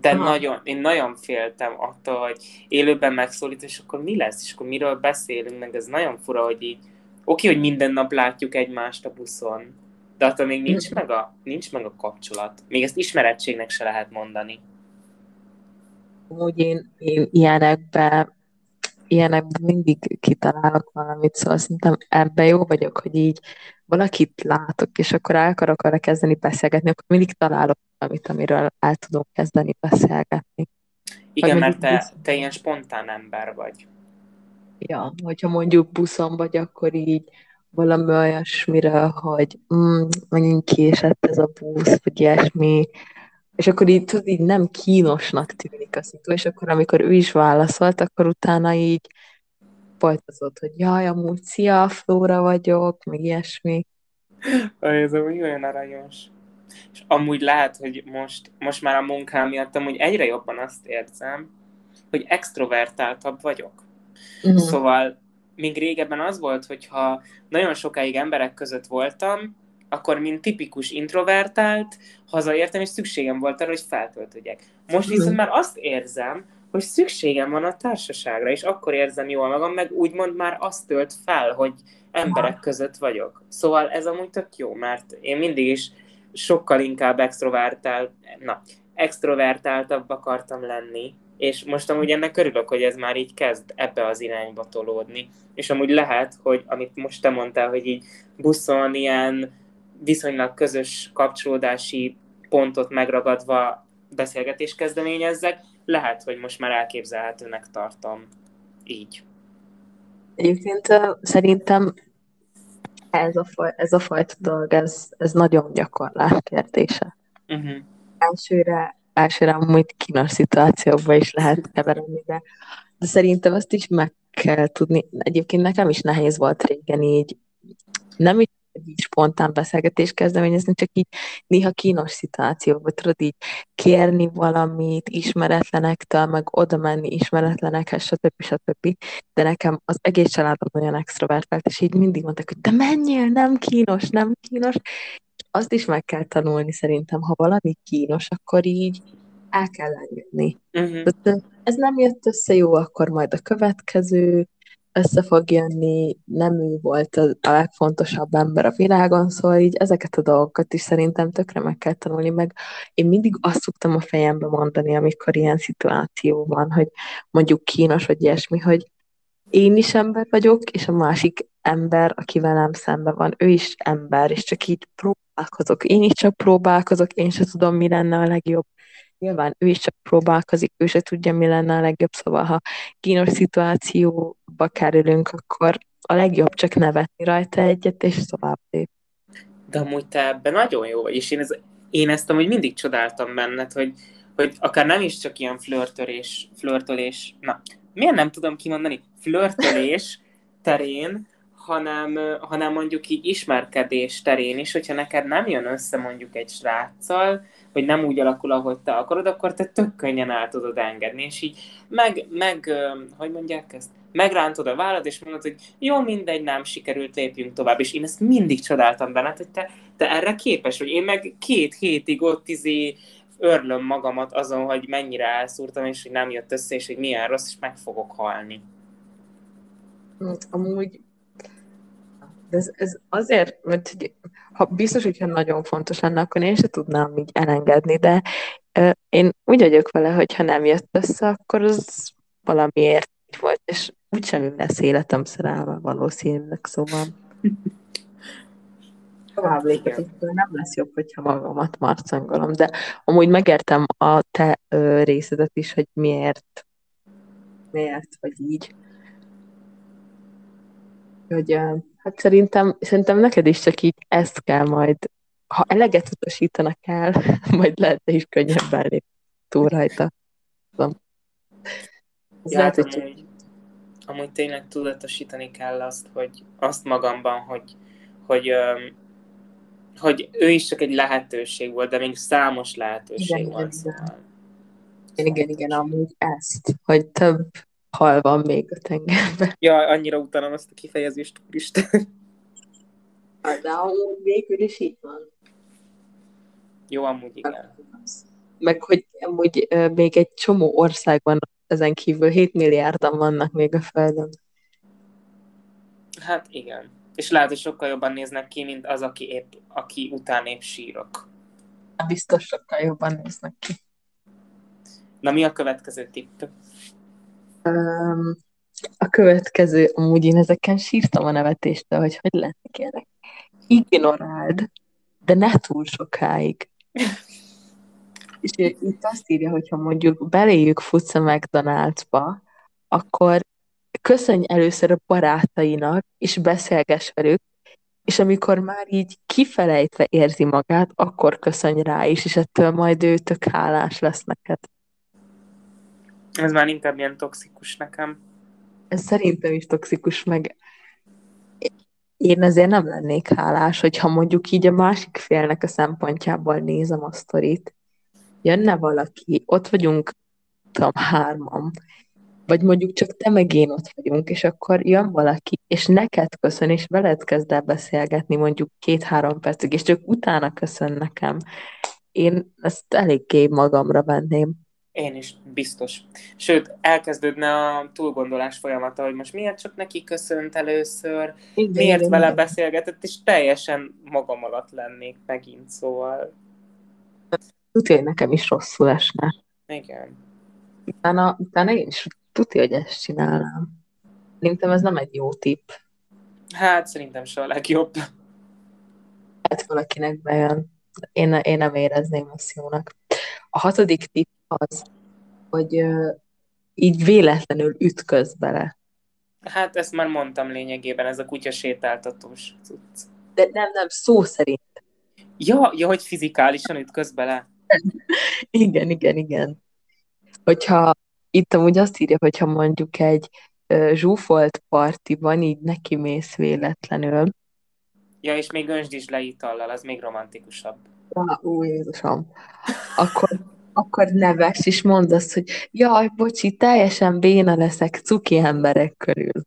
De Aha. nagyon, én nagyon féltem attól, hogy élőben megszólít, és akkor mi lesz, és akkor miről beszélünk, meg ez nagyon fura, hogy így, oké, hogy minden nap látjuk egymást a buszon, de attól még nincs meg a, nincs meg a kapcsolat. Még ezt ismerettségnek se lehet mondani. Amúgy én, én ilyenekbe, ilyenekbe mindig kitalálok valamit, szóval szerintem ebben jó vagyok, hogy így valakit látok, és akkor el akarok arra kezdeni beszélgetni, akkor mindig találok valamit, amiről el tudom kezdeni beszélgetni. Igen, Vagy mert te, te ilyen spontán ember vagy. Ja, hogyha mondjuk buszon vagy, akkor így valami olyasmiről, hogy mm, megint késett ez a busz, vagy ilyesmi, és akkor így, tudod, így nem kínosnak tűnik a szitu, és akkor amikor ő is válaszolt, akkor utána így folytatott, hogy jaj, amúgy szia, Flóra vagyok, meg ilyesmi. Ez amúgy olyan aranyos. És amúgy lehet, hogy most, most már a munkám miatt amúgy egyre jobban azt érzem, hogy extrovertáltabb vagyok. Mhm. Szóval még régebben az volt, hogyha nagyon sokáig emberek között voltam, akkor mint tipikus introvertált, hazaértem, és szükségem volt arra, hogy feltöltődjek. Most Mhm. viszont már azt érzem, hogy szükségem van a társaságra, és akkor érzem jól magam, meg úgymond már azt tölt fel, hogy emberek között vagyok. Szóval ez amúgy tök jó, mert én mindig is sokkal inkább extrovertált, na, extrovertáltabb akartam lenni, és most amúgy ennek örülök, hogy ez már így kezd ebbe az irányba tolódni. És amúgy lehet, hogy amit most te mondtál, hogy így buszon ilyen viszonylag közös kapcsolódási pontot megragadva beszélgetést kezdeményezzek, lehet, hogy most már elképzelhetőnek tartom így. Egyébként szerintem ez a, faj, ez a fajta dolog, ez, ez nagyon gyakorlás kérdése. Uh-huh. Elsőre, elsőre amúgy kínos szituációkban is lehet keveredni, de, de szerintem azt is meg kell tudni. Egyébként nekem is nehéz volt régen így, nem is így spontán beszélgetést kezdeményezni, csak így néha kínos szituációkban tudod így kérni valamit ismeretlenektől, meg oda menni ismeretlenekhez, stb. stb. De nekem az egész családom olyan extrovertált, és így mindig mondták, hogy de menjél, nem kínos, nem kínos. Azt is meg kell tanulni szerintem, ha valami kínos, akkor így el kell engedni. Uh-huh. Ez nem jött össze jó, akkor majd a következő, össze fog jönni, nem ő volt a, legfontosabb ember a világon, szóval így ezeket a dolgokat is szerintem tökre meg kell tanulni, meg én mindig azt szoktam a fejembe mondani, amikor ilyen szituáció van, hogy mondjuk kínos, vagy ilyesmi, hogy én is ember vagyok, és a másik ember, aki velem szemben van, ő is ember, és csak így próbálkozok. Én is csak próbálkozok, én sem tudom, mi lenne a legjobb nyilván ő is csak próbálkozik, ő se tudja, mi lenne a legjobb, szóval ha kínos szituációba kerülünk, akkor a legjobb csak nevetni rajta egyet, és tovább lép. De amúgy te ebben nagyon jó vagy, és én, ez, én ezt amúgy mindig csodáltam benned, hogy, hogy akár nem is csak ilyen flörtölés, flörtölés, na, miért nem tudom kimondani, flörtölés terén, hanem, hanem mondjuk így ismerkedés terén is, hogyha neked nem jön össze mondjuk egy sráccal, hogy nem úgy alakul, ahogy te akarod, akkor te tök könnyen el tudod engedni, és így meg, meg hogy mondják ezt, megrántod a vállad, és mondod, hogy jó, mindegy, nem sikerült, lépjünk tovább. És én ezt mindig csodáltam benned, hogy te, te erre képes vagy. Én meg két hétig ott izé örlöm magamat azon, hogy mennyire elszúrtam, és hogy nem jött össze, és hogy milyen rossz, és meg fogok halni. Hát, amúgy ez, ez azért, mert ha biztos, hogyha nagyon fontos lenne, akkor én se tudnám így elengedni, de uh, én úgy vagyok vele, hogy ha nem jött össze, akkor az valamiért volt, és úgysem lesz életem szerelme valószínűleg, szóval tovább lépek, nem lesz jobb, hogyha magamat marcangolom, de amúgy megértem a te ö, részedet is, hogy miért miért vagy így. Hogy Hát szerintem, szerintem neked is csak így ezt kell majd, ha eleget utasítanak el, majd lehet is könnyebben lépni túl rajta. Ja, lehet, hogy amúgy, amúgy tényleg tudatosítani kell azt, hogy azt magamban, hogy, hogy, hogy ő is csak egy lehetőség volt, de még számos lehetőség igen, van. Igen, szóval. igen, igen, amúgy ezt, hogy több hal van még a tengerben. Ja, annyira utálom azt a kifejezést, úristen. De amúgy végül is így van. Jó, amúgy igen. Meg hogy amúgy még egy csomó ország van ezen kívül, 7 milliárdan vannak még a Földön. Hát igen. És lehet, hogy sokkal jobban néznek ki, mint az, aki, épp, aki után épp sírok. Biztos sokkal jobban néznek ki. Na mi a következő tipp? Um, a következő, amúgy én ezeken sírtam a nevetéstől, hogy hogy lehet kérek. Ignoráld, de ne túl sokáig. És itt azt írja, hogyha mondjuk beléjük futsz a McDonald'sba, akkor köszönj először a barátainak, és beszélgess velük, és amikor már így kifelejtve érzi magát, akkor köszönj rá is, és ettől majd ő tök hálás lesz neked. Ez már inkább ilyen toxikus nekem. Ez szerintem is toxikus, meg én ezért nem lennék hálás, hogyha mondjuk így a másik félnek a szempontjából nézem a sztorit, jönne valaki, ott vagyunk, tudom, hárman, vagy mondjuk csak te meg én ott vagyunk, és akkor jön valaki, és neked köszön, és veled kezd el beszélgetni mondjuk két-három percig, és csak utána köszön nekem. Én ezt eléggé magamra venném. Én is, biztos. Sőt, elkezdődne a túlgondolás folyamata, hogy most miért csak neki köszönt először, igen, miért igen, vele igen. beszélgetett, és teljesen magam alatt lennék megint, szóval... Tudja, nekem is rosszul esne. Igen. Utána, utána én is tudja, hogy ezt csinálnám. Szerintem ez nem egy jó tipp. Hát szerintem se a legjobb. Hát valakinek bejön. Én, én nem érezném azt jónak. A hatodik tipp az, hogy így véletlenül ütköz bele. Hát ezt már mondtam lényegében, ez a kutya sétáltatós cucc. De nem, nem, szó szerint. Ja, ja, hogy fizikálisan ütköz bele. igen, igen, igen. Hogyha itt amúgy azt írja, hogyha mondjuk egy zsúfolt partiban így neki mész véletlenül. Ja, és még öntsd is le itallal, az még romantikusabb. Ja, ó, Jézusom. Akkor akkor neves, és mondd azt, hogy jaj, bocsi, teljesen béna leszek cuki emberek körül.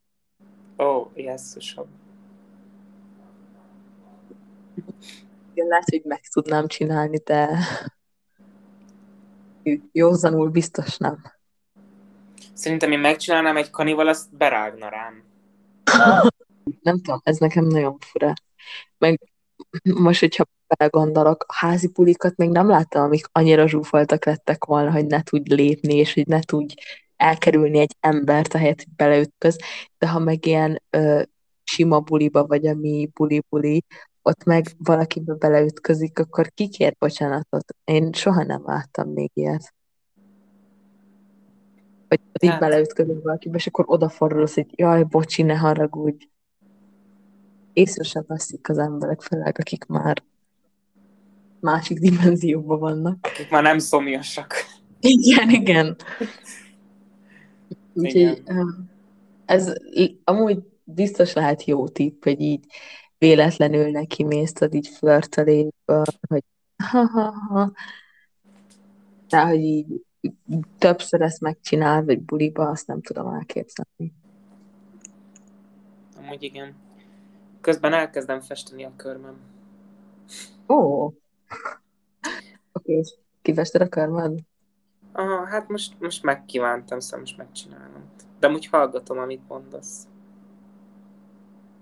Ó, oh, jesszusom. Igen, lehet, hogy meg tudnám csinálni, de józanul biztos nem. Szerintem én megcsinálnám egy kanival, azt berágna rám. Nem tudom, ez nekem nagyon fura. Meg most, hogyha belegondolok, a házi pulikat még nem láttam, amik annyira zsúfoltak lettek volna, hogy ne tudj lépni, és hogy ne tudj elkerülni egy embert, ahelyett, hogy beleütköz, de ha meg ilyen ö, sima buliba, vagy ami buli-buli, ott meg valakibe beleütközik, akkor ki kér bocsánatot? Én soha nem láttam még ilyet. Hogy hát. így beleütközik valakibe, és akkor odafordulsz, hogy jaj, bocsi, ne haragudj. Észre sem veszik az emberek, főleg akik már másik dimenzióban vannak. Akik már nem szomjasak. Igen, igen. Úgyhogy ez amúgy biztos lehet jó tipp, hogy így véletlenül neki mész, így flörtölésből, hogy ha-ha-ha. De hogy így többször ezt megcsinál, vagy buliba, azt nem tudom elképzelni. Amúgy igen. Közben elkezdem festeni a körmem. Ó, Oké, és kivested a körmöd? Aha, hát most, most megkívántam, szóval most megcsinálom. De úgy hallgatom, amit mondasz.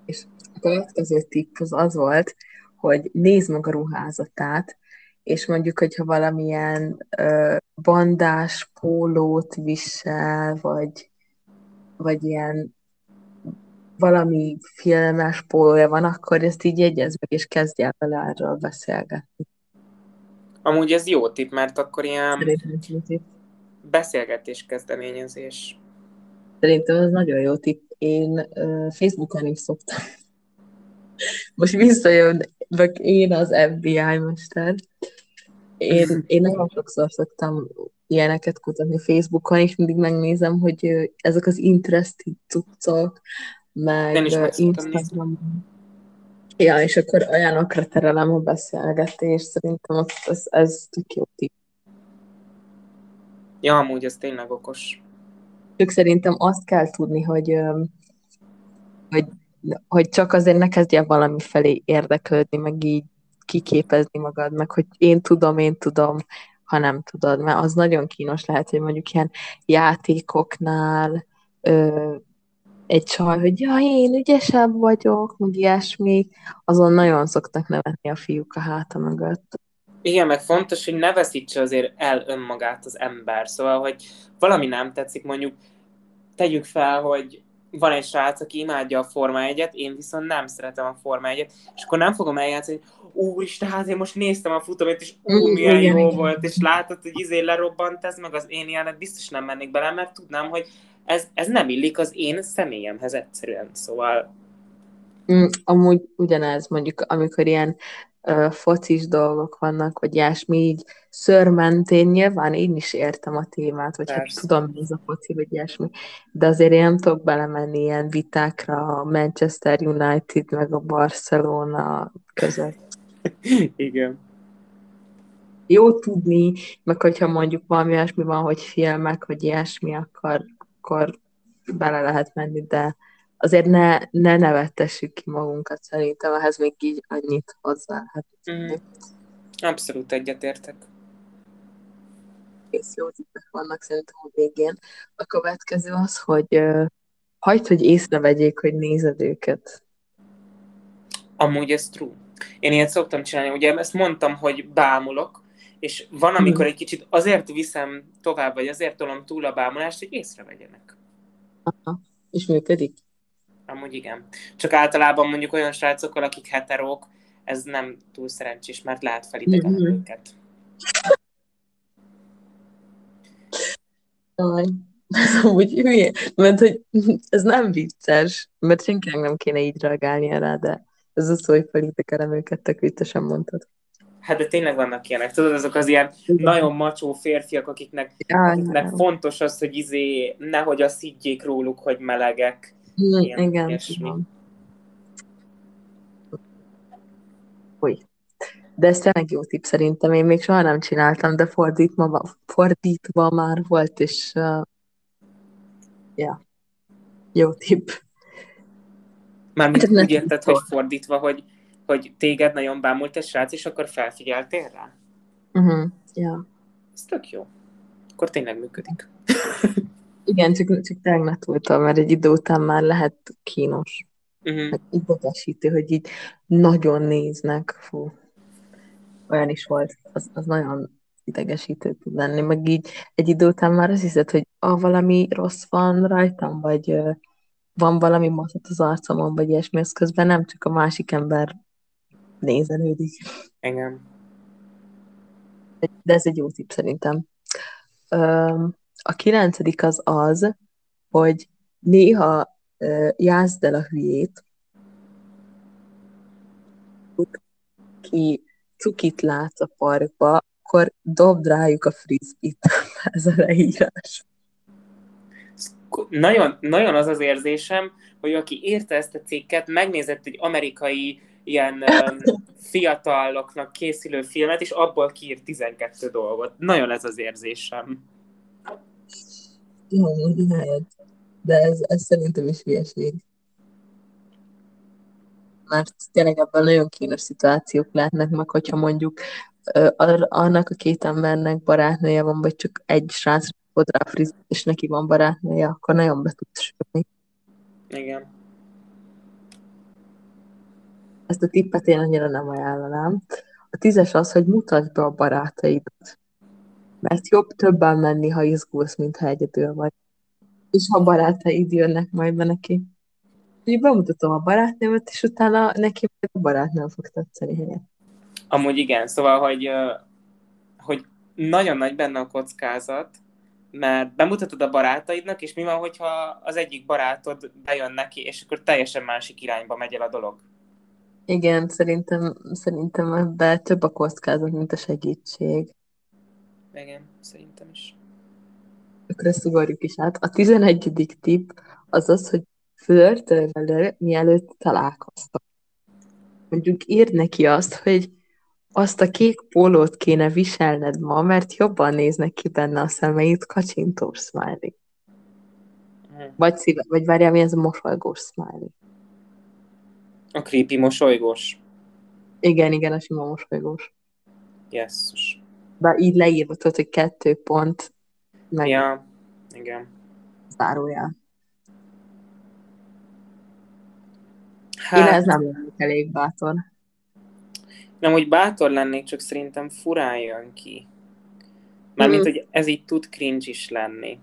És a következő tipp az az volt, hogy nézd meg a ruházatát, és mondjuk, hogyha valamilyen ö, bandás pólót visel, vagy, vagy ilyen valami filmes pólója van, akkor ezt így jegyezd meg, és kezdj el vele erről beszélgetni. Amúgy ez jó tipp, mert akkor ilyen beszélgetés kezdeményezés. Szerintem ez nagyon jó tipp. Én uh, Facebookon is szoktam. Most visszajön, meg én az FBI mester. Én, én nagyon sokszor szoktam ilyeneket kutatni Facebookon, és mindig megnézem, hogy ezek az interesting cuccok, meg Instagramon Ja, és akkor olyanokra terelem a beszélgetést, szerintem ott ez, ez tök jó tipp. Ja, amúgy ez tényleg okos. Csak szerintem azt kell tudni, hogy, hogy, hogy csak azért ne kezdjél valami felé érdeklődni, meg így kiképezni magad, meg hogy én tudom, én tudom, ha nem tudod, mert az nagyon kínos lehet, hogy mondjuk ilyen játékoknál egy csaj, hogy ja, én ügyesebb vagyok, meg ilyesmi, azon nagyon szoktak nevetni a fiúk a háta mögött. Igen, meg fontos, hogy ne veszítse azért el önmagát az ember. Szóval, hogy valami nem tetszik, mondjuk tegyük fel, hogy van egy srác, aki imádja a Forma 1 én viszont nem szeretem a Forma 1 és akkor nem fogom eljátszani, hogy úristen, hát én most néztem a futamét, és ú, milyen jó igen. volt, és látod, hogy izé lerobbant ez, meg az én ilyenek biztos nem mennék bele, mert tudnám, hogy ez, ez nem illik az én személyemhez egyszerűen, szóval... Mm, amúgy ugyanez, mondjuk amikor ilyen uh, focis dolgok vannak, vagy ilyesmi, így szörmentén nyilván én is értem a témát, vagy hát tudom, mi ez a foci, vagy ilyesmi, de azért én nem tudok belemenni ilyen vitákra a Manchester United meg a Barcelona között. Igen. Jó tudni, meg hogyha mondjuk valami ilyesmi van, hogy filmek, vagy ilyesmi, akkor akkor bele lehet menni, de azért ne, ne nevettessük ki magunkat, szerintem ehhez még így annyit hozzá lehet. Mm. Abszolút egyetértek. egész jó tippek vannak szerintem a végén. A következő az, hogy uh, hagyd, hogy észrevegyék, hogy nézed őket. Amúgy ez true. Én ilyet szoktam csinálni, ugye ezt mondtam, hogy bámulok, és van, amikor hmm. egy kicsit azért viszem tovább, vagy azért tolom túl a bámulást, hogy észrevegyenek. Aha. És működik? Amúgy igen. Csak általában mondjuk olyan srácokkal, akik heterók, ez nem túl szerencsés, mert lehet felidegelni mm-hmm. őket. Jaj, ez amúgy hülye, mert hogy ez nem vicces, mert senkinek nem kéne így reagálni rá, de ez az, hogy felidegelem őket, tök viccesen mondtad. Hát de tényleg vannak ilyenek, tudod, azok az ilyen Igen. nagyon macsó férfiak, akiknek, ja, akiknek fontos az, hogy izé, nehogy azt higgyék róluk, hogy melegek. Ilyen, igen, igen. Új. De ez tényleg jó tipp szerintem, én még soha nem csináltam, de fordítva, fordítva már volt, és uh, ja, jó tipp. Mármint úgy érted, hogy fordítva, hogy hogy téged nagyon bámult egy srác, és akkor felfigyeltél rá? Uh-huh. Ja. Ez tök jó. Akkor tényleg működik. Igen, csak, csak ne mert egy idő után már lehet kínos. Uh-huh. Hát idegesítő, hogy így nagyon néznek. Fú. Olyan is volt. Az, az nagyon idegesítő tud lenni, meg így egy idő után már azt hiszed, hogy ah, valami rossz van rajtam, vagy uh, van valami maszat az arcomon, vagy ilyesmi, az közben nem csak a másik ember nézelődik. Igen. De ez egy jó tipp szerintem. A kilencedik az az, hogy néha jázd el a hülyét, ki cukit látsz a parkba, akkor dobd rájuk a frisbit. Ez a leírás. Nagyon, nagyon az az érzésem, hogy aki érte ezt a cikket, megnézett egy amerikai ilyen fiataloknak készülő filmet, és abból kiír 12 dolgot. Nagyon ez az érzésem. Jó, lehet. De ez, ez szerintem is hülyeség. Mert tényleg ebben nagyon kínos szituációk lehetnek meg, hogyha mondjuk annak a két embernek barátnője van, vagy csak egy srác rá frizet, és neki van barátnője, akkor nagyon be tudsz sülni. Igen. Ezt a tippet én annyira nem ajánlanám. A tízes az, hogy mutasd be a barátaidat. Mert jobb többen menni, ha izgulsz, mint ha egyedül vagy. És ha barátaid jönnek majd be neki. Úgy bemutatom a barátnőmet, és utána neki a barátnőm fog tetszeni helyet. Amúgy igen, szóval, hogy, hogy nagyon nagy benne a kockázat, mert bemutatod a barátaidnak, és mi van, hogyha az egyik barátod bejön neki, és akkor teljesen másik irányba megy el a dolog. Igen, szerintem, szerintem ebben több a kockázat, mint a segítség. Igen, szerintem is. Akkor ezt ugorjuk is át. A tizenegyedik tipp az az, hogy flörtölj vele, mielőtt találkoztak. Mondjuk írd neki azt, hogy azt a kék pólót kéne viselned ma, mert jobban néznek ki benne a szemeit, kacsintós smiley. Hmm. Vagy, szíve, vagy várjál, mi ez a mosolygós smiley. A creepy mosolygós. Igen, igen, a sima mosolygós. Yes. De így leírva tudod, hogy kettő pont. Meg ja, igen. Zárójel. Hát... Én ez nem lennék elég bátor. Nem, hogy bátor lennék, csak szerintem furán jön ki. Mármint, mm. hogy ez így tud cringe is lenni.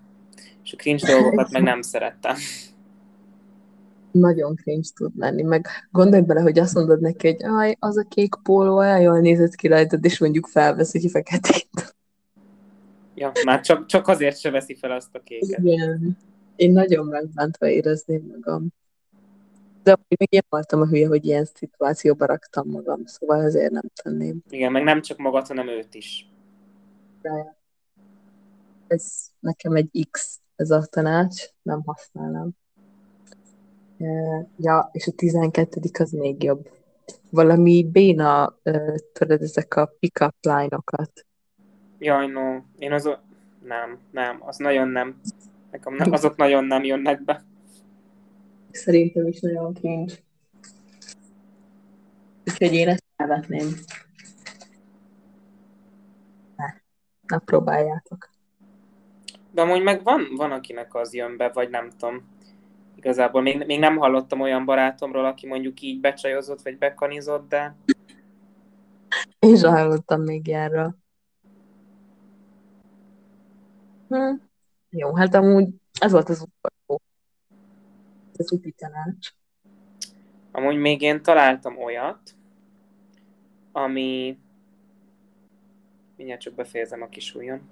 És a cringe dolgokat meg nem szerettem nagyon cringe tud lenni, meg gondolj bele, hogy azt mondod neki, hogy aj, az a kék póló olyan jól nézett ki rajtad, és mondjuk felvesz egy feketét. Ja, már csak, csak azért se veszi fel azt a kéket. Igen. Én nagyon megbántva érezném magam. De még én voltam a hülye, hogy ilyen szituációba raktam magam, szóval azért nem tenném. Igen, meg nem csak magad, hanem őt is. De ez nekem egy X, ez a tanács, nem használom. Ja, és a 12. az még jobb. Valami béna, tudod, ezek a pick-up line-okat. Jaj, no. Én azok... Nem, nem, az nagyon nem. Nekem nem, azok nagyon nem jönnek be. Szerintem is nagyon cringe. Úgyhogy én ezt elvetném. Ne, ne próbáljátok. De amúgy meg van, van akinek az jön be, vagy nem tudom. Igazából még, még nem hallottam olyan barátomról, aki mondjuk így becsajozott, vagy bekanizott, de... Én sem hallottam még erről. Hm. Jó, hát amúgy ez volt az utolsó. Ez úti tanács. Amúgy még én találtam olyat, ami... Mindjárt csak befejezem a kis ujjam.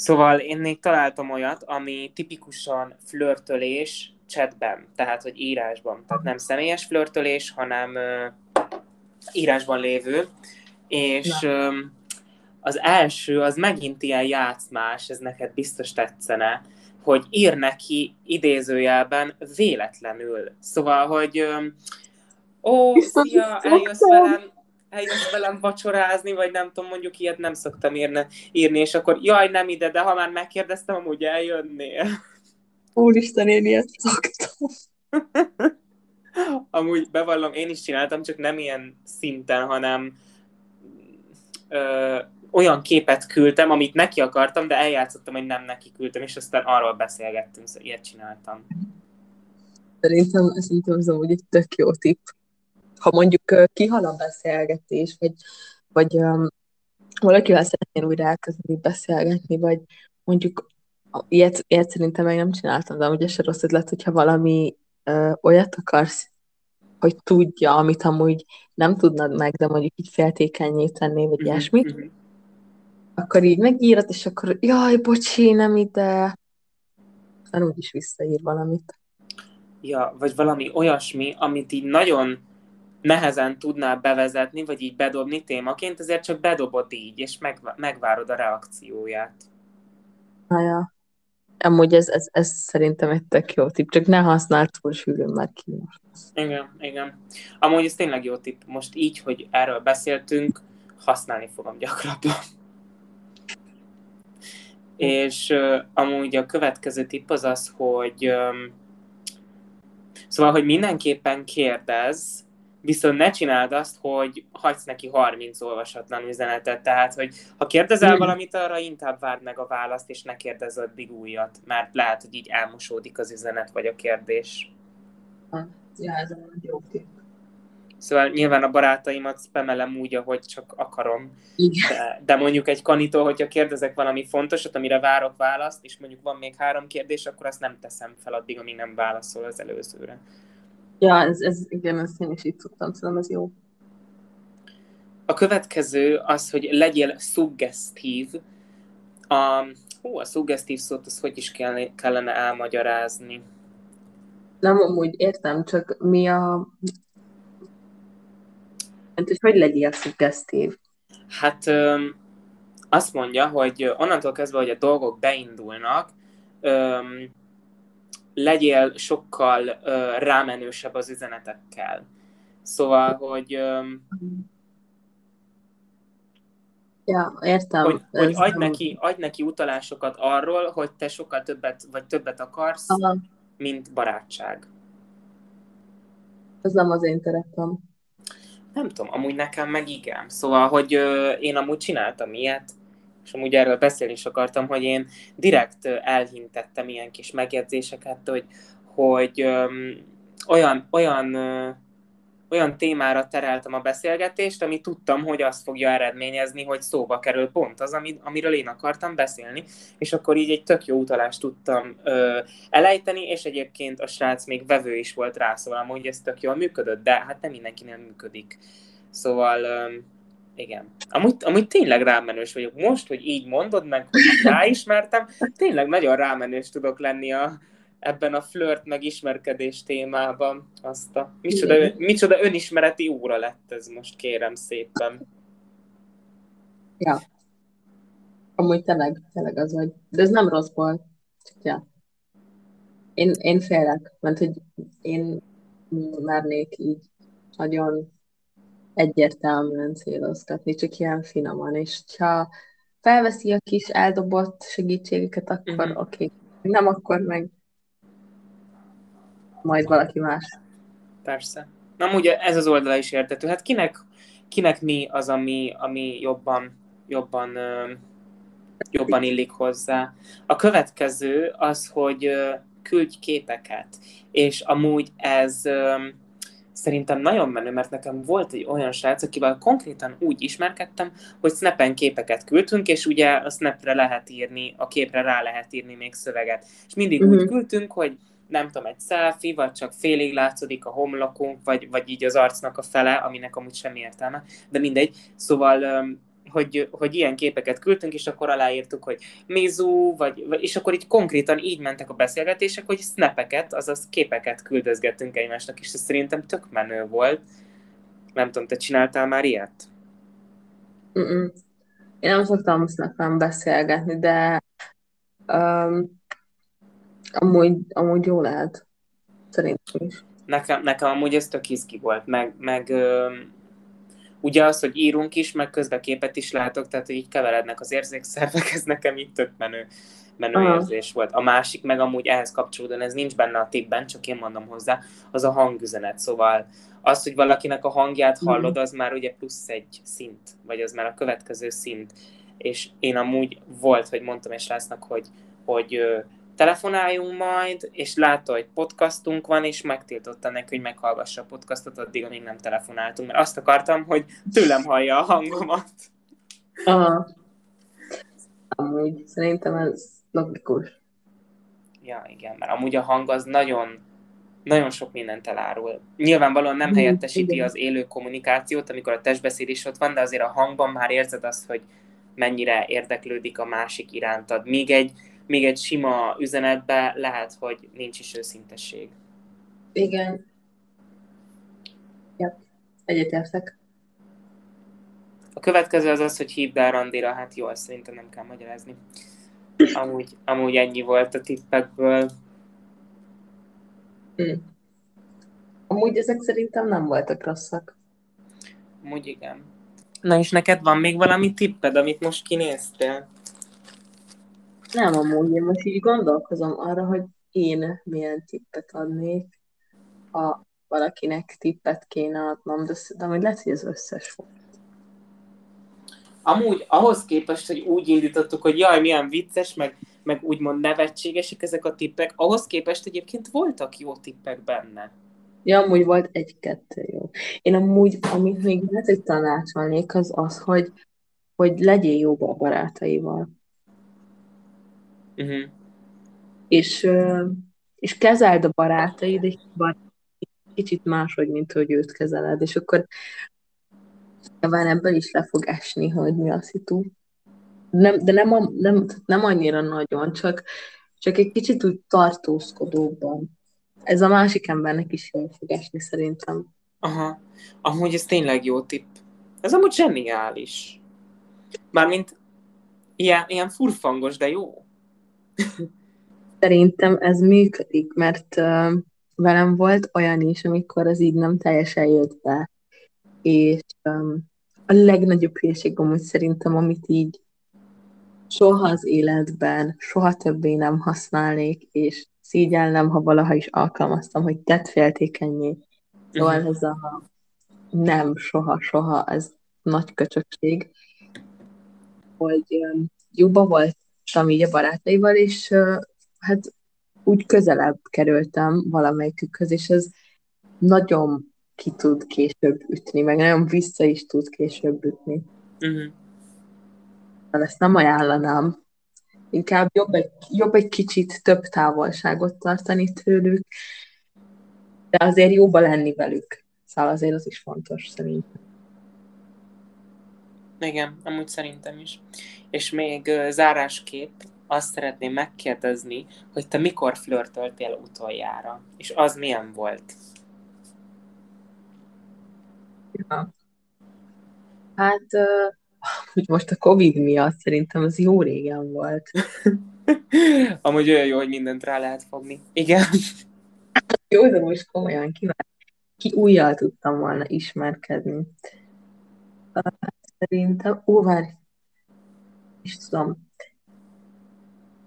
Szóval én még találtam olyat, ami tipikusan flörtölés chatben, tehát hogy írásban. Tehát nem személyes flörtölés, hanem uh, írásban lévő. És uh, az első, az megint ilyen játszmás, ez neked biztos tetszene, hogy ír neki idézőjelben véletlenül. Szóval, hogy ó, szia, eljössz velem, eljössz velem vacsorázni, vagy nem tudom, mondjuk ilyet nem szoktam írni, írni, és akkor jaj, nem ide, de ha már megkérdeztem, amúgy eljönnél. Úristen, én ilyet szoktam. amúgy bevallom, én is csináltam, csak nem ilyen szinten, hanem ö, olyan képet küldtem, amit neki akartam, de eljátszottam, hogy nem neki küldtem, és aztán arról beszélgettünk, szóval ilyet csináltam. Szerintem, ez amúgy egy tök jó tipp. Ha mondjuk kihal a beszélgetés, vagy, vagy um, valakivel szeretnél újra elkezdeni beszélgetni, vagy mondjuk ilyet, ilyet szerintem még nem csináltam, de ugye se rossz ötlet, hogyha valami uh, olyat akarsz, hogy tudja, amit amúgy nem tudnad meg, de mondjuk így féltékenyé tenni, vagy mm-hmm. ilyesmit, mm-hmm akkor így megírod, és akkor jaj, bocsi, nem ide. Aztán úgyis visszaír valamit. Ja, vagy valami olyasmi, amit így nagyon nehezen tudnál bevezetni, vagy így bedobni témaként, ezért csak bedobod így, és meg, megvárod a reakcióját. Na ja. Amúgy ez, ez, ez szerintem egy tök jó tipp, csak ne használd túl sűrűn, mert ki. Igen, igen. Amúgy ez tényleg jó tipp. Most így, hogy erről beszéltünk, használni fogom gyakrabban. És uh, amúgy a következő tipp az az, hogy um, szóval, hogy mindenképpen kérdez, viszont ne csináld azt, hogy hagysz neki 30 olvasatlan üzenetet. Tehát, hogy ha kérdezel valamit, arra inkább várd meg a választ, és ne kérdezz addig újat, mert lehet, hogy így elmosódik az üzenet vagy a kérdés. Ja, ez egy jó tipp. Szóval nyilván a barátaimat spamelem úgy, ahogy csak akarom. De, de mondjuk egy kanitól, hogyha kérdezek valami fontosat, amire várok választ, és mondjuk van még három kérdés, akkor azt nem teszem fel addig, amíg nem válaszol az előzőre. Ja, ez, ez igen, ezt én is így tudtam, szerintem ez jó. A következő az, hogy legyél szuggesztív. A, hú, a szuggesztív szót, az hogy is kellene, elmagyarázni? Nem, amúgy értem, csak mi a hogy hogy legyél szuggesztív? Hát öm, azt mondja, hogy onnantól kezdve, hogy a dolgok beindulnak, öm, legyél sokkal ö, rámenősebb az üzenetekkel. Szóval, hogy öm, Ja, értem. Hogy, hogy adj, neki, adj neki utalásokat arról, hogy te sokkal többet, vagy többet akarsz, Aha. mint barátság. Ez nem az én terepem nem tudom, amúgy nekem meg igen. Szóval, hogy ö, én amúgy csináltam ilyet, és amúgy erről beszélni is akartam, hogy én direkt elhintettem ilyen kis megjegyzéseket, hogy, hogy ö, olyan, olyan ö, olyan témára tereltem a beszélgetést, ami tudtam, hogy azt fogja eredményezni, hogy szóba kerül pont az, amiről én akartam beszélni, és akkor így egy tök jó utalást tudtam ö, elejteni, és egyébként a srác még vevő is volt rá, szóval amúgy ez tök jól működött, de hát nem mindenkinél működik. Szóval ö, igen. Amúgy, amúgy tényleg rámenős vagyok. Most, hogy így mondod meg, hogy ráismertem, tényleg nagyon rámenős tudok lenni a, ebben a flirt meg ismerkedés témában. Azt a, micsoda, micsoda önismereti óra lett ez most, kérem szépen. Ja. Amúgy tényleg, tényleg az vagy. De ez nem rossz volt. Csak ja. Én, én félek, mert hogy én mernék így nagyon egyértelműen célozgatni, csak ilyen finoman, és ha felveszi a kis eldobott segítségeket, akkor mm-hmm. oké. Okay. Nem, akkor meg majd valaki más. Persze. Na, ugye ez az oldala is értető. Hát kinek, kinek mi az, ami, ami jobban, jobban jobban illik hozzá. A következő az, hogy küldj képeket, és amúgy ez szerintem nagyon menő, mert nekem volt egy olyan srác, akivel konkrétan úgy ismerkedtem, hogy snapen képeket küldtünk, és ugye a snapre lehet írni, a képre rá lehet írni még szöveget. És mindig uh-huh. úgy mhm. küldtünk, hogy nem tudom, egy selfie, vagy csak félig látszódik a homlokunk, vagy, vagy így az arcnak a fele, aminek amúgy semmi értelme, de mindegy. Szóval hogy, hogy ilyen képeket küldtünk, és akkor aláírtuk, hogy Mizu, vagy, és akkor így konkrétan így mentek a beszélgetések, hogy snapeket, azaz képeket küldözgettünk egymásnak, és ez szerintem tök menő volt. Nem tudom, te csináltál már ilyet? Mm-mm. Én nem szoktam snapen beszélgetni, de um, amúgy, amúgy jó lehet. Szerintem is. Nekem, nekem amúgy ez tök izgi volt, meg, meg um, ugye az, hogy írunk is, meg közben képet is látok, tehát hogy így keverednek az érzékszervek, ez nekem itt tök menő, menő Aha. érzés volt. A másik meg amúgy ehhez kapcsolódóan, ez nincs benne a tippben, csak én mondom hozzá, az a hangüzenet, szóval az, hogy valakinek a hangját mhm. hallod, az már ugye plusz egy szint, vagy az már a következő szint. És én amúgy volt, hogy mondtam és lesznek, hogy, hogy telefonáljunk majd, és látta, hogy podcastunk van, és megtiltotta neki, hogy meghallgassa a podcastot addig, amíg nem telefonáltunk, mert azt akartam, hogy tőlem hallja a hangomat. Aha. Amúgy szerintem ez logikus. Ja, igen, mert amúgy a hang az nagyon, nagyon sok mindent elárul. Nyilvánvalóan nem mhm, helyettesíti igen. az élő kommunikációt, amikor a testbeszéd is ott van, de azért a hangban már érzed azt, hogy mennyire érdeklődik a másik irántad. Míg egy még egy sima üzenetbe lehet, hogy nincs is őszintesség. Igen. Ja, egyetértek. A következő az az, hogy hívd el randira, hát jó, ezt szerintem nem kell magyarázni. Amúgy, amúgy ennyi volt a tippekből. Hm. Amúgy ezek szerintem nem voltak rosszak. Amúgy igen. Na és neked van még valami tipped, amit most kinéztél? Nem amúgy, én most így gondolkozom arra, hogy én milyen tippet adnék, ha valakinek tippet kéne adnom, de szerintem, hogy lesz, hogy az összes volt. Amúgy ahhoz képest, hogy úgy indítottuk, hogy jaj, milyen vicces, meg, meg úgymond nevetségesek ezek a tippek, ahhoz képest egyébként voltak jó tippek benne. Ja, amúgy volt egy-kettő jó. Én amúgy, amit még lehet, hogy tanácsolnék, az az, hogy, hogy legyél jó a barátaival. Uh-huh. És, és kezeld a barátaid egy kicsit máshogy, mint hogy őt kezeled, és akkor nyilván ebből is le fog esni, hogy mi a szitu. Nem, de nem, a, nem, nem annyira nagyon, csak, csak egy kicsit úgy tartózkodóban. Ez a másik embernek is jól fog esni, szerintem. Aha. Amúgy ez tényleg jó tipp. Ez amúgy zseniális. Mármint ilyen, ilyen furfangos, de jó. Szerintem ez működik, mert uh, velem volt olyan is, amikor az így nem teljesen jött be. És um, a legnagyobb hülyeség amúgy szerintem, amit így soha az életben, soha többé nem használnék, és szígyellem, ha valaha is alkalmaztam, hogy tett féltékenyé. Szóval ez a nem, soha, soha, ez nagy köcsökség, hogy um, jóba volt találkoztam így a barátaival, és hát úgy közelebb kerültem valamelyikükhöz, és ez nagyon ki tud később ütni, meg nagyon vissza is tud később ütni. Uh-huh. Ezt nem ajánlanám. Inkább jobb egy, jobb egy kicsit több távolságot tartani tőlük, de azért jóba lenni velük. Szóval azért az is fontos szerintem. Igen, amúgy szerintem is. És még uh, zárásképp azt szeretném megkérdezni, hogy te mikor flörtöltél utoljára, és az milyen volt? Ja. Hát, uh, most a Covid miatt szerintem az jó régen volt. Amúgy olyan jó, hogy mindent rá lehet fogni. Igen. jó, de most komolyan ki, ki újjal tudtam volna ismerkedni. Szerintem, ó, várj, is tudom.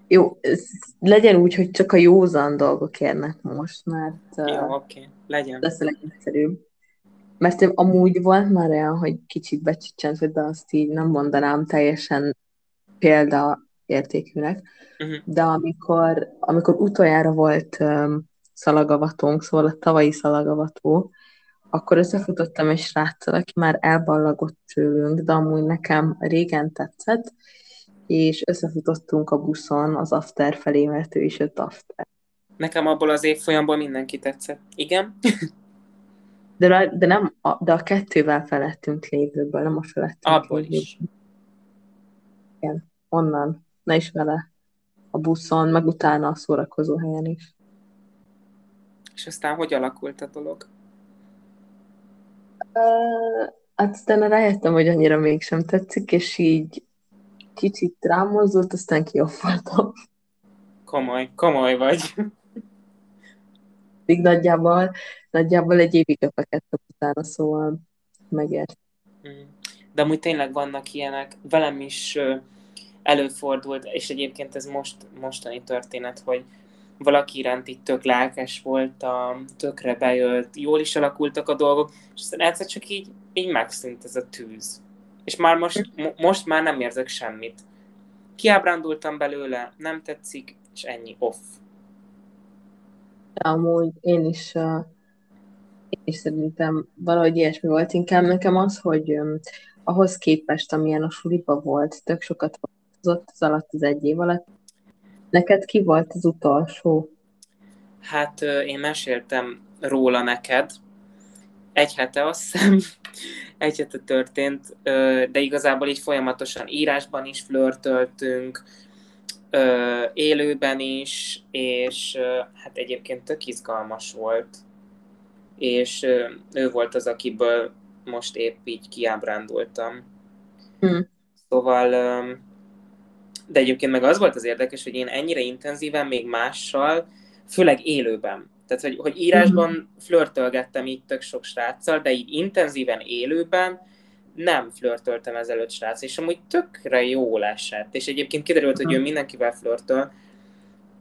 Jó, ez legyen úgy, hogy csak a józan dolgok érnek most, mert Jó, oké, okay. legyen. lesz a legegyszerűbb. Mert amúgy volt már olyan, hogy kicsit becsicsent, de azt így nem mondanám teljesen példa értékűnek. Mhm. De amikor, amikor utoljára volt um, szalagavatónk, szóval a tavalyi szalagavató, akkor összefutottam egy sráccal, aki már elballagott tőlünk, de amúgy nekem régen tetszett, és összefutottunk a buszon az after felé, mert ő is jött after. Nekem abból az évfolyamból mindenki tetszett. Igen? De, de, nem, a, de a kettővel felettünk lévőből, nem a felettünk Abból lévőből. is. Igen, onnan. Ne is vele. A buszon, meg utána a szórakozó helyen is. És aztán hogy alakult a dolog? Hát aztán rájöttem, hogy annyira mégsem tetszik, és így kicsit rámozdult, aztán kioffoltam. Komoly, komoly vagy. Még nagyjából, nagyjából egy évig öpekedtem utána, szóval megért. Mm. De amúgy tényleg vannak ilyenek. Velem is előfordult, és egyébként ez most mostani történet, hogy valaki iránt itt tök lelkes voltam, tökre bejött, jól is alakultak a dolgok, és aztán egyszer csak így, így megszűnt ez a tűz. És már most, mo- most már nem érzek semmit. Kiábrándultam belőle, nem tetszik, és ennyi, off. De amúgy én is, én is szerintem valahogy ilyesmi volt. Inkább nekem az, hogy um, ahhoz képest, amilyen a suliba volt, tök sokat változott az alatt az egy év alatt. Neked ki volt az utolsó? Hát én meséltem róla neked. Egy hete azt hiszem, egy hete történt, de igazából így folyamatosan írásban is flörtöltünk, élőben is, és hát egyébként tök izgalmas volt. És ő volt az, akiből most épp így kiábrándultam. Hm. Szóval, de egyébként meg az volt az érdekes, hogy én ennyire intenzíven még mással, főleg élőben. Tehát, hogy, hogy írásban flörtölgettem így tök sok sráccal, de így intenzíven élőben nem flörtöltem ezelőtt srác, és amúgy tökre jól esett. És egyébként kiderült, hogy ő mindenkivel flörtöl,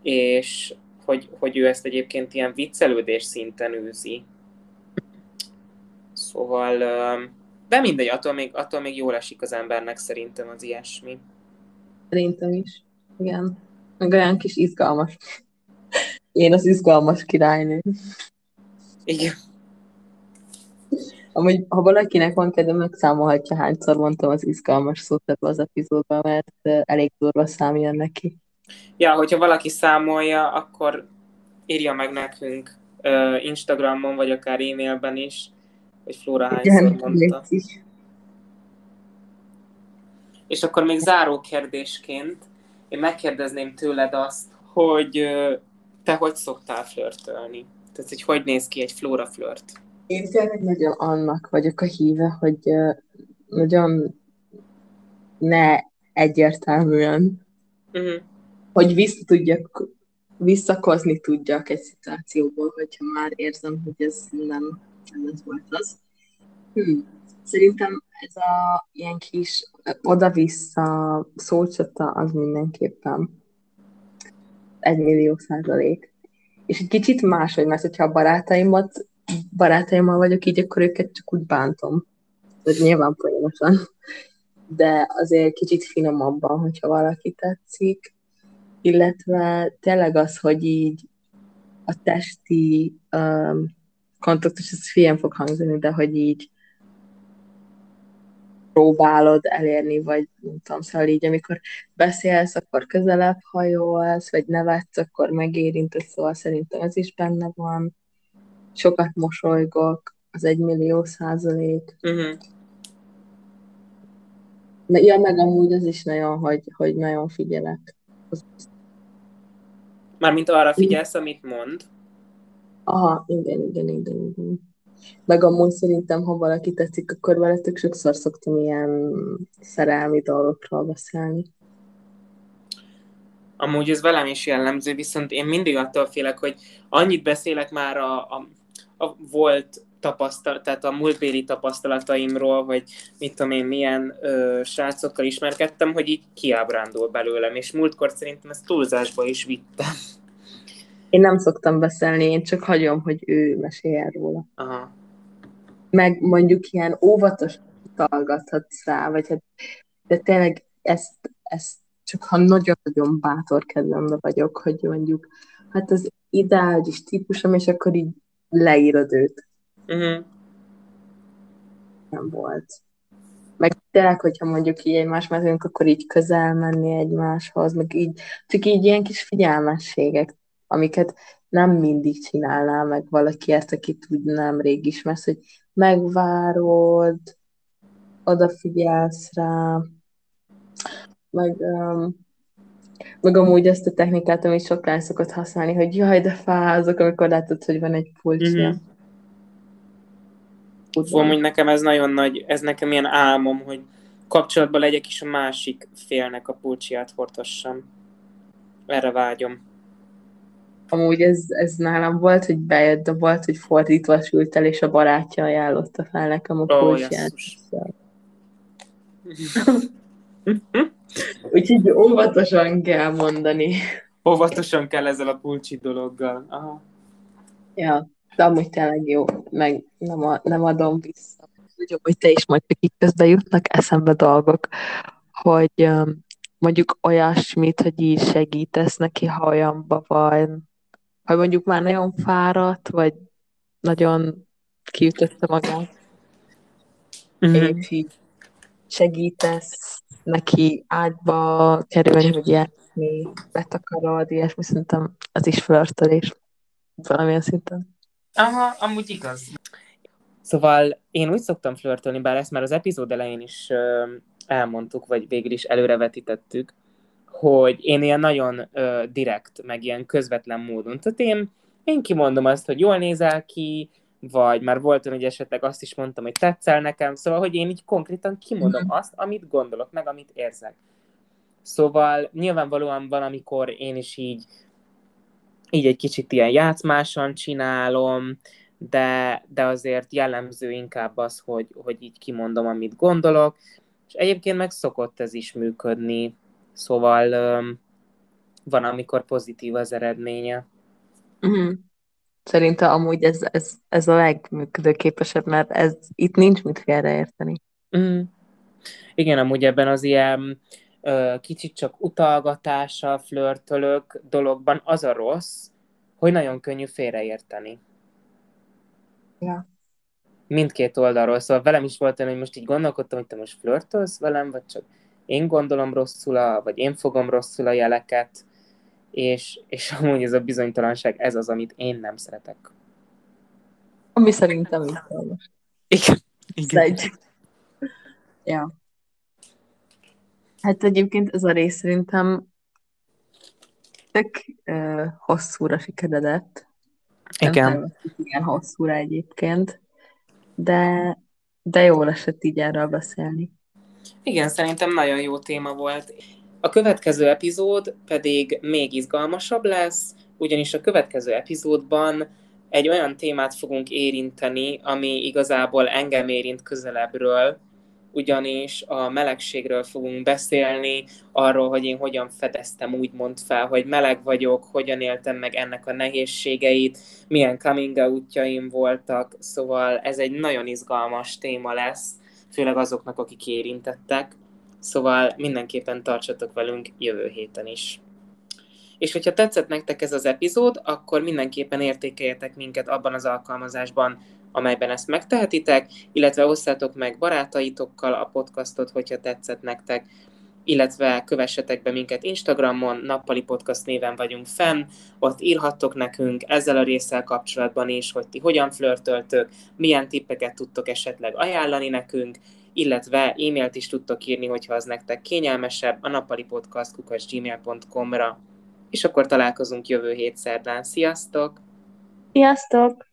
és hogy, hogy ő ezt egyébként ilyen viccelődés szinten űzi. Szóval, de mindegy, attól még, attól még jól esik az embernek szerintem az ilyesmi. Szerintem is. Igen. Meg olyan kis izgalmas. Én az izgalmas királynő. Igen. Amúgy, ha valakinek van kedve, megszámolhatja, hányszor mondtam az izgalmas szót ebbe az epizódban, mert elég durva szám jön neki. Ja, hogyha valaki számolja, akkor írja meg nekünk Instagramon, vagy akár e-mailben is, hogy Flóra hányszor mondta. légy És akkor még záró kérdésként én megkérdezném tőled azt, hogy te hogy szoktál flörtölni? Tehát, hogy hogy néz ki egy Flóra flört? Én tényleg nagyon annak vagyok a híve, hogy nagyon ne egyértelműen, Uh-huh. hogy vissza tudjak, visszakozni tudjak egy szituációból, hogyha már érzem, hogy ez nem, nem ez volt az. Hm. Szerintem ez a ilyen kis oda-vissza szócsata az mindenképpen egy millió százalék. És egy kicsit máshogy, mert hogyha a barátaimat, barátaimmal vagyok így, akkor őket csak úgy bántom. Ez nyilván folyamatosan. De azért kicsit finomabban, hogyha valaki tetszik. Illetve tényleg az, hogy így a testi um, kontaktus, ez hülyen fog hangzani, de hogy így próbálod elérni, vagy nem tudom, szóval így, amikor beszélsz, akkor közelebb hajolsz, vagy nevetsz, akkor megérintesz, szóval szerintem ez is benne van. Sokat mosolygok, az egy millió százalék. Uh-huh. Ja, meg amúgy az is nagyon, hogy, hogy nagyon figyelek. Mármint arra figyelsz, amit mond. Aha, igen, igen, igen, igen. Meg amúgy szerintem, ha valaki tetszik, akkor vele tök sokszor szoktam ilyen szerelmi dolgokról beszélni. Amúgy ez velem is jellemző, viszont én mindig attól félek, hogy annyit beszélek már a, a, a volt tapasztalat, tehát a múltbéli tapasztalataimról, hogy mit tudom én, milyen ö, srácokkal ismerkedtem, hogy így kiábrándul belőlem, és múltkor szerintem ezt túlzásba is vittem. Én nem szoktam beszélni, én csak hagyom, hogy ő meséljen róla. Aha. Meg mondjuk ilyen óvatos talgathatsz rá, vagy hát, de tényleg ezt, ezt csak ha nagyon-nagyon bátor kedvembe vagyok, hogy mondjuk, hát az ideális típusom, és akkor így leírod őt. Uh-huh. Nem volt. Meg tényleg, hogyha mondjuk így egymás mezőnk, akkor így közel menni egymáshoz, meg így, csak így ilyen kis figyelmességek, amiket nem mindig csinálná meg valaki ezt, akit úgy nemrég ismersz, hogy megvárod, odafigyelsz rá, meg, um, meg amúgy ezt a technikát, amit sok lány szokott használni, hogy jaj, de fázok, amikor látod, hogy van egy pulcsia. Mm-hmm. Fú, amúgy nekem ez nagyon nagy, ez nekem ilyen álmom, hogy kapcsolatban legyek, és a másik félnek a pulcsiát hordhassam. Erre vágyom. Amúgy ez, ez nálam volt, hogy bejött, de volt, hogy fordítva sült el, és a barátja ajánlotta fel nekem a pulcsiát. Oh, Úgyhogy óvatosan kell mondani. Óvatosan kell ezzel a pulcsi dologgal. Aha. Ja, de amúgy tényleg jó, meg nem, a, nem adom vissza. Tudom, hogy te is majd itt közben jutnak eszembe dolgok, hogy um, mondjuk olyasmit, hogy így segítesz neki, ha olyanba van, hogy mondjuk már nagyon fáradt, vagy nagyon kiütötte magát, mm-hmm. és így segítesz neki ágyba kerülni, hogy játszani, betakarod, ilyesmi, szerintem az is flörtölés valamilyen szinten. Aha, amúgy igaz. Szóval én úgy szoktam flörtölni, bár ezt már az epizód elején is elmondtuk, vagy végül is előrevetítettük, hogy én ilyen nagyon ö, direkt, meg ilyen közvetlen módon. Tehát én, én kimondom azt, hogy jól nézel ki, vagy már volt olyan, hogy esetleg azt is mondtam, hogy tetszel nekem, szóval, hogy én így konkrétan kimondom mm-hmm. azt, amit gondolok, meg amit érzek. Szóval nyilvánvalóan van, amikor én is így, így egy kicsit ilyen játszmásan csinálom, de, de azért jellemző inkább az, hogy, hogy így kimondom, amit gondolok, és egyébként meg szokott ez is működni, szóval van, amikor pozitív az eredménye. Mm-hmm. Szerintem amúgy ez, ez, ez a legműködőképesebb, mert ez itt nincs mit félreérteni. Mm. Igen, amúgy ebben az ilyen ö, kicsit csak utalgatása, flörtölök dologban az a rossz, hogy nagyon könnyű félreérteni. Ja. Mindkét oldalról. Szóval velem is volt olyan, hogy most így gondolkodtam, hogy te most flörtölsz velem, vagy csak én gondolom rosszul, a, vagy én fogom rosszul a jeleket és, és amúgy ez a bizonytalanság, ez az, amit én nem szeretek. Ami szerintem izgalmas. Igen. Igen. Ja. Hát egyébként ez a rész szerintem tök uh, hosszúra sikeredett. Igen. Nem igen hosszúra egyébként, de, de jól esett így erről beszélni. Igen, szerintem nagyon jó téma volt. A következő epizód pedig még izgalmasabb lesz, ugyanis a következő epizódban egy olyan témát fogunk érinteni, ami igazából engem érint közelebbről, ugyanis a melegségről fogunk beszélni, arról, hogy én hogyan fedeztem úgymond fel, hogy meleg vagyok, hogyan éltem meg ennek a nehézségeit, milyen coming útjaim voltak, szóval ez egy nagyon izgalmas téma lesz, főleg azoknak, akik érintettek. Szóval mindenképpen tartsatok velünk jövő héten is. És hogyha tetszett nektek ez az epizód, akkor mindenképpen értékeljetek minket abban az alkalmazásban, amelyben ezt megtehetitek, illetve osszátok meg barátaitokkal a podcastot, hogyha tetszett nektek, illetve kövessetek be minket Instagramon, Nappali Podcast néven vagyunk fenn, ott írhattok nekünk ezzel a résszel kapcsolatban is, hogy ti hogyan flörtöltök, milyen tippeket tudtok esetleg ajánlani nekünk, illetve e-mailt is tudtok írni, hogyha az nektek kényelmesebb, a nappalipodcast.gmail.com-ra. És akkor találkozunk jövő hét szerdán. Sziasztok! Sziasztok!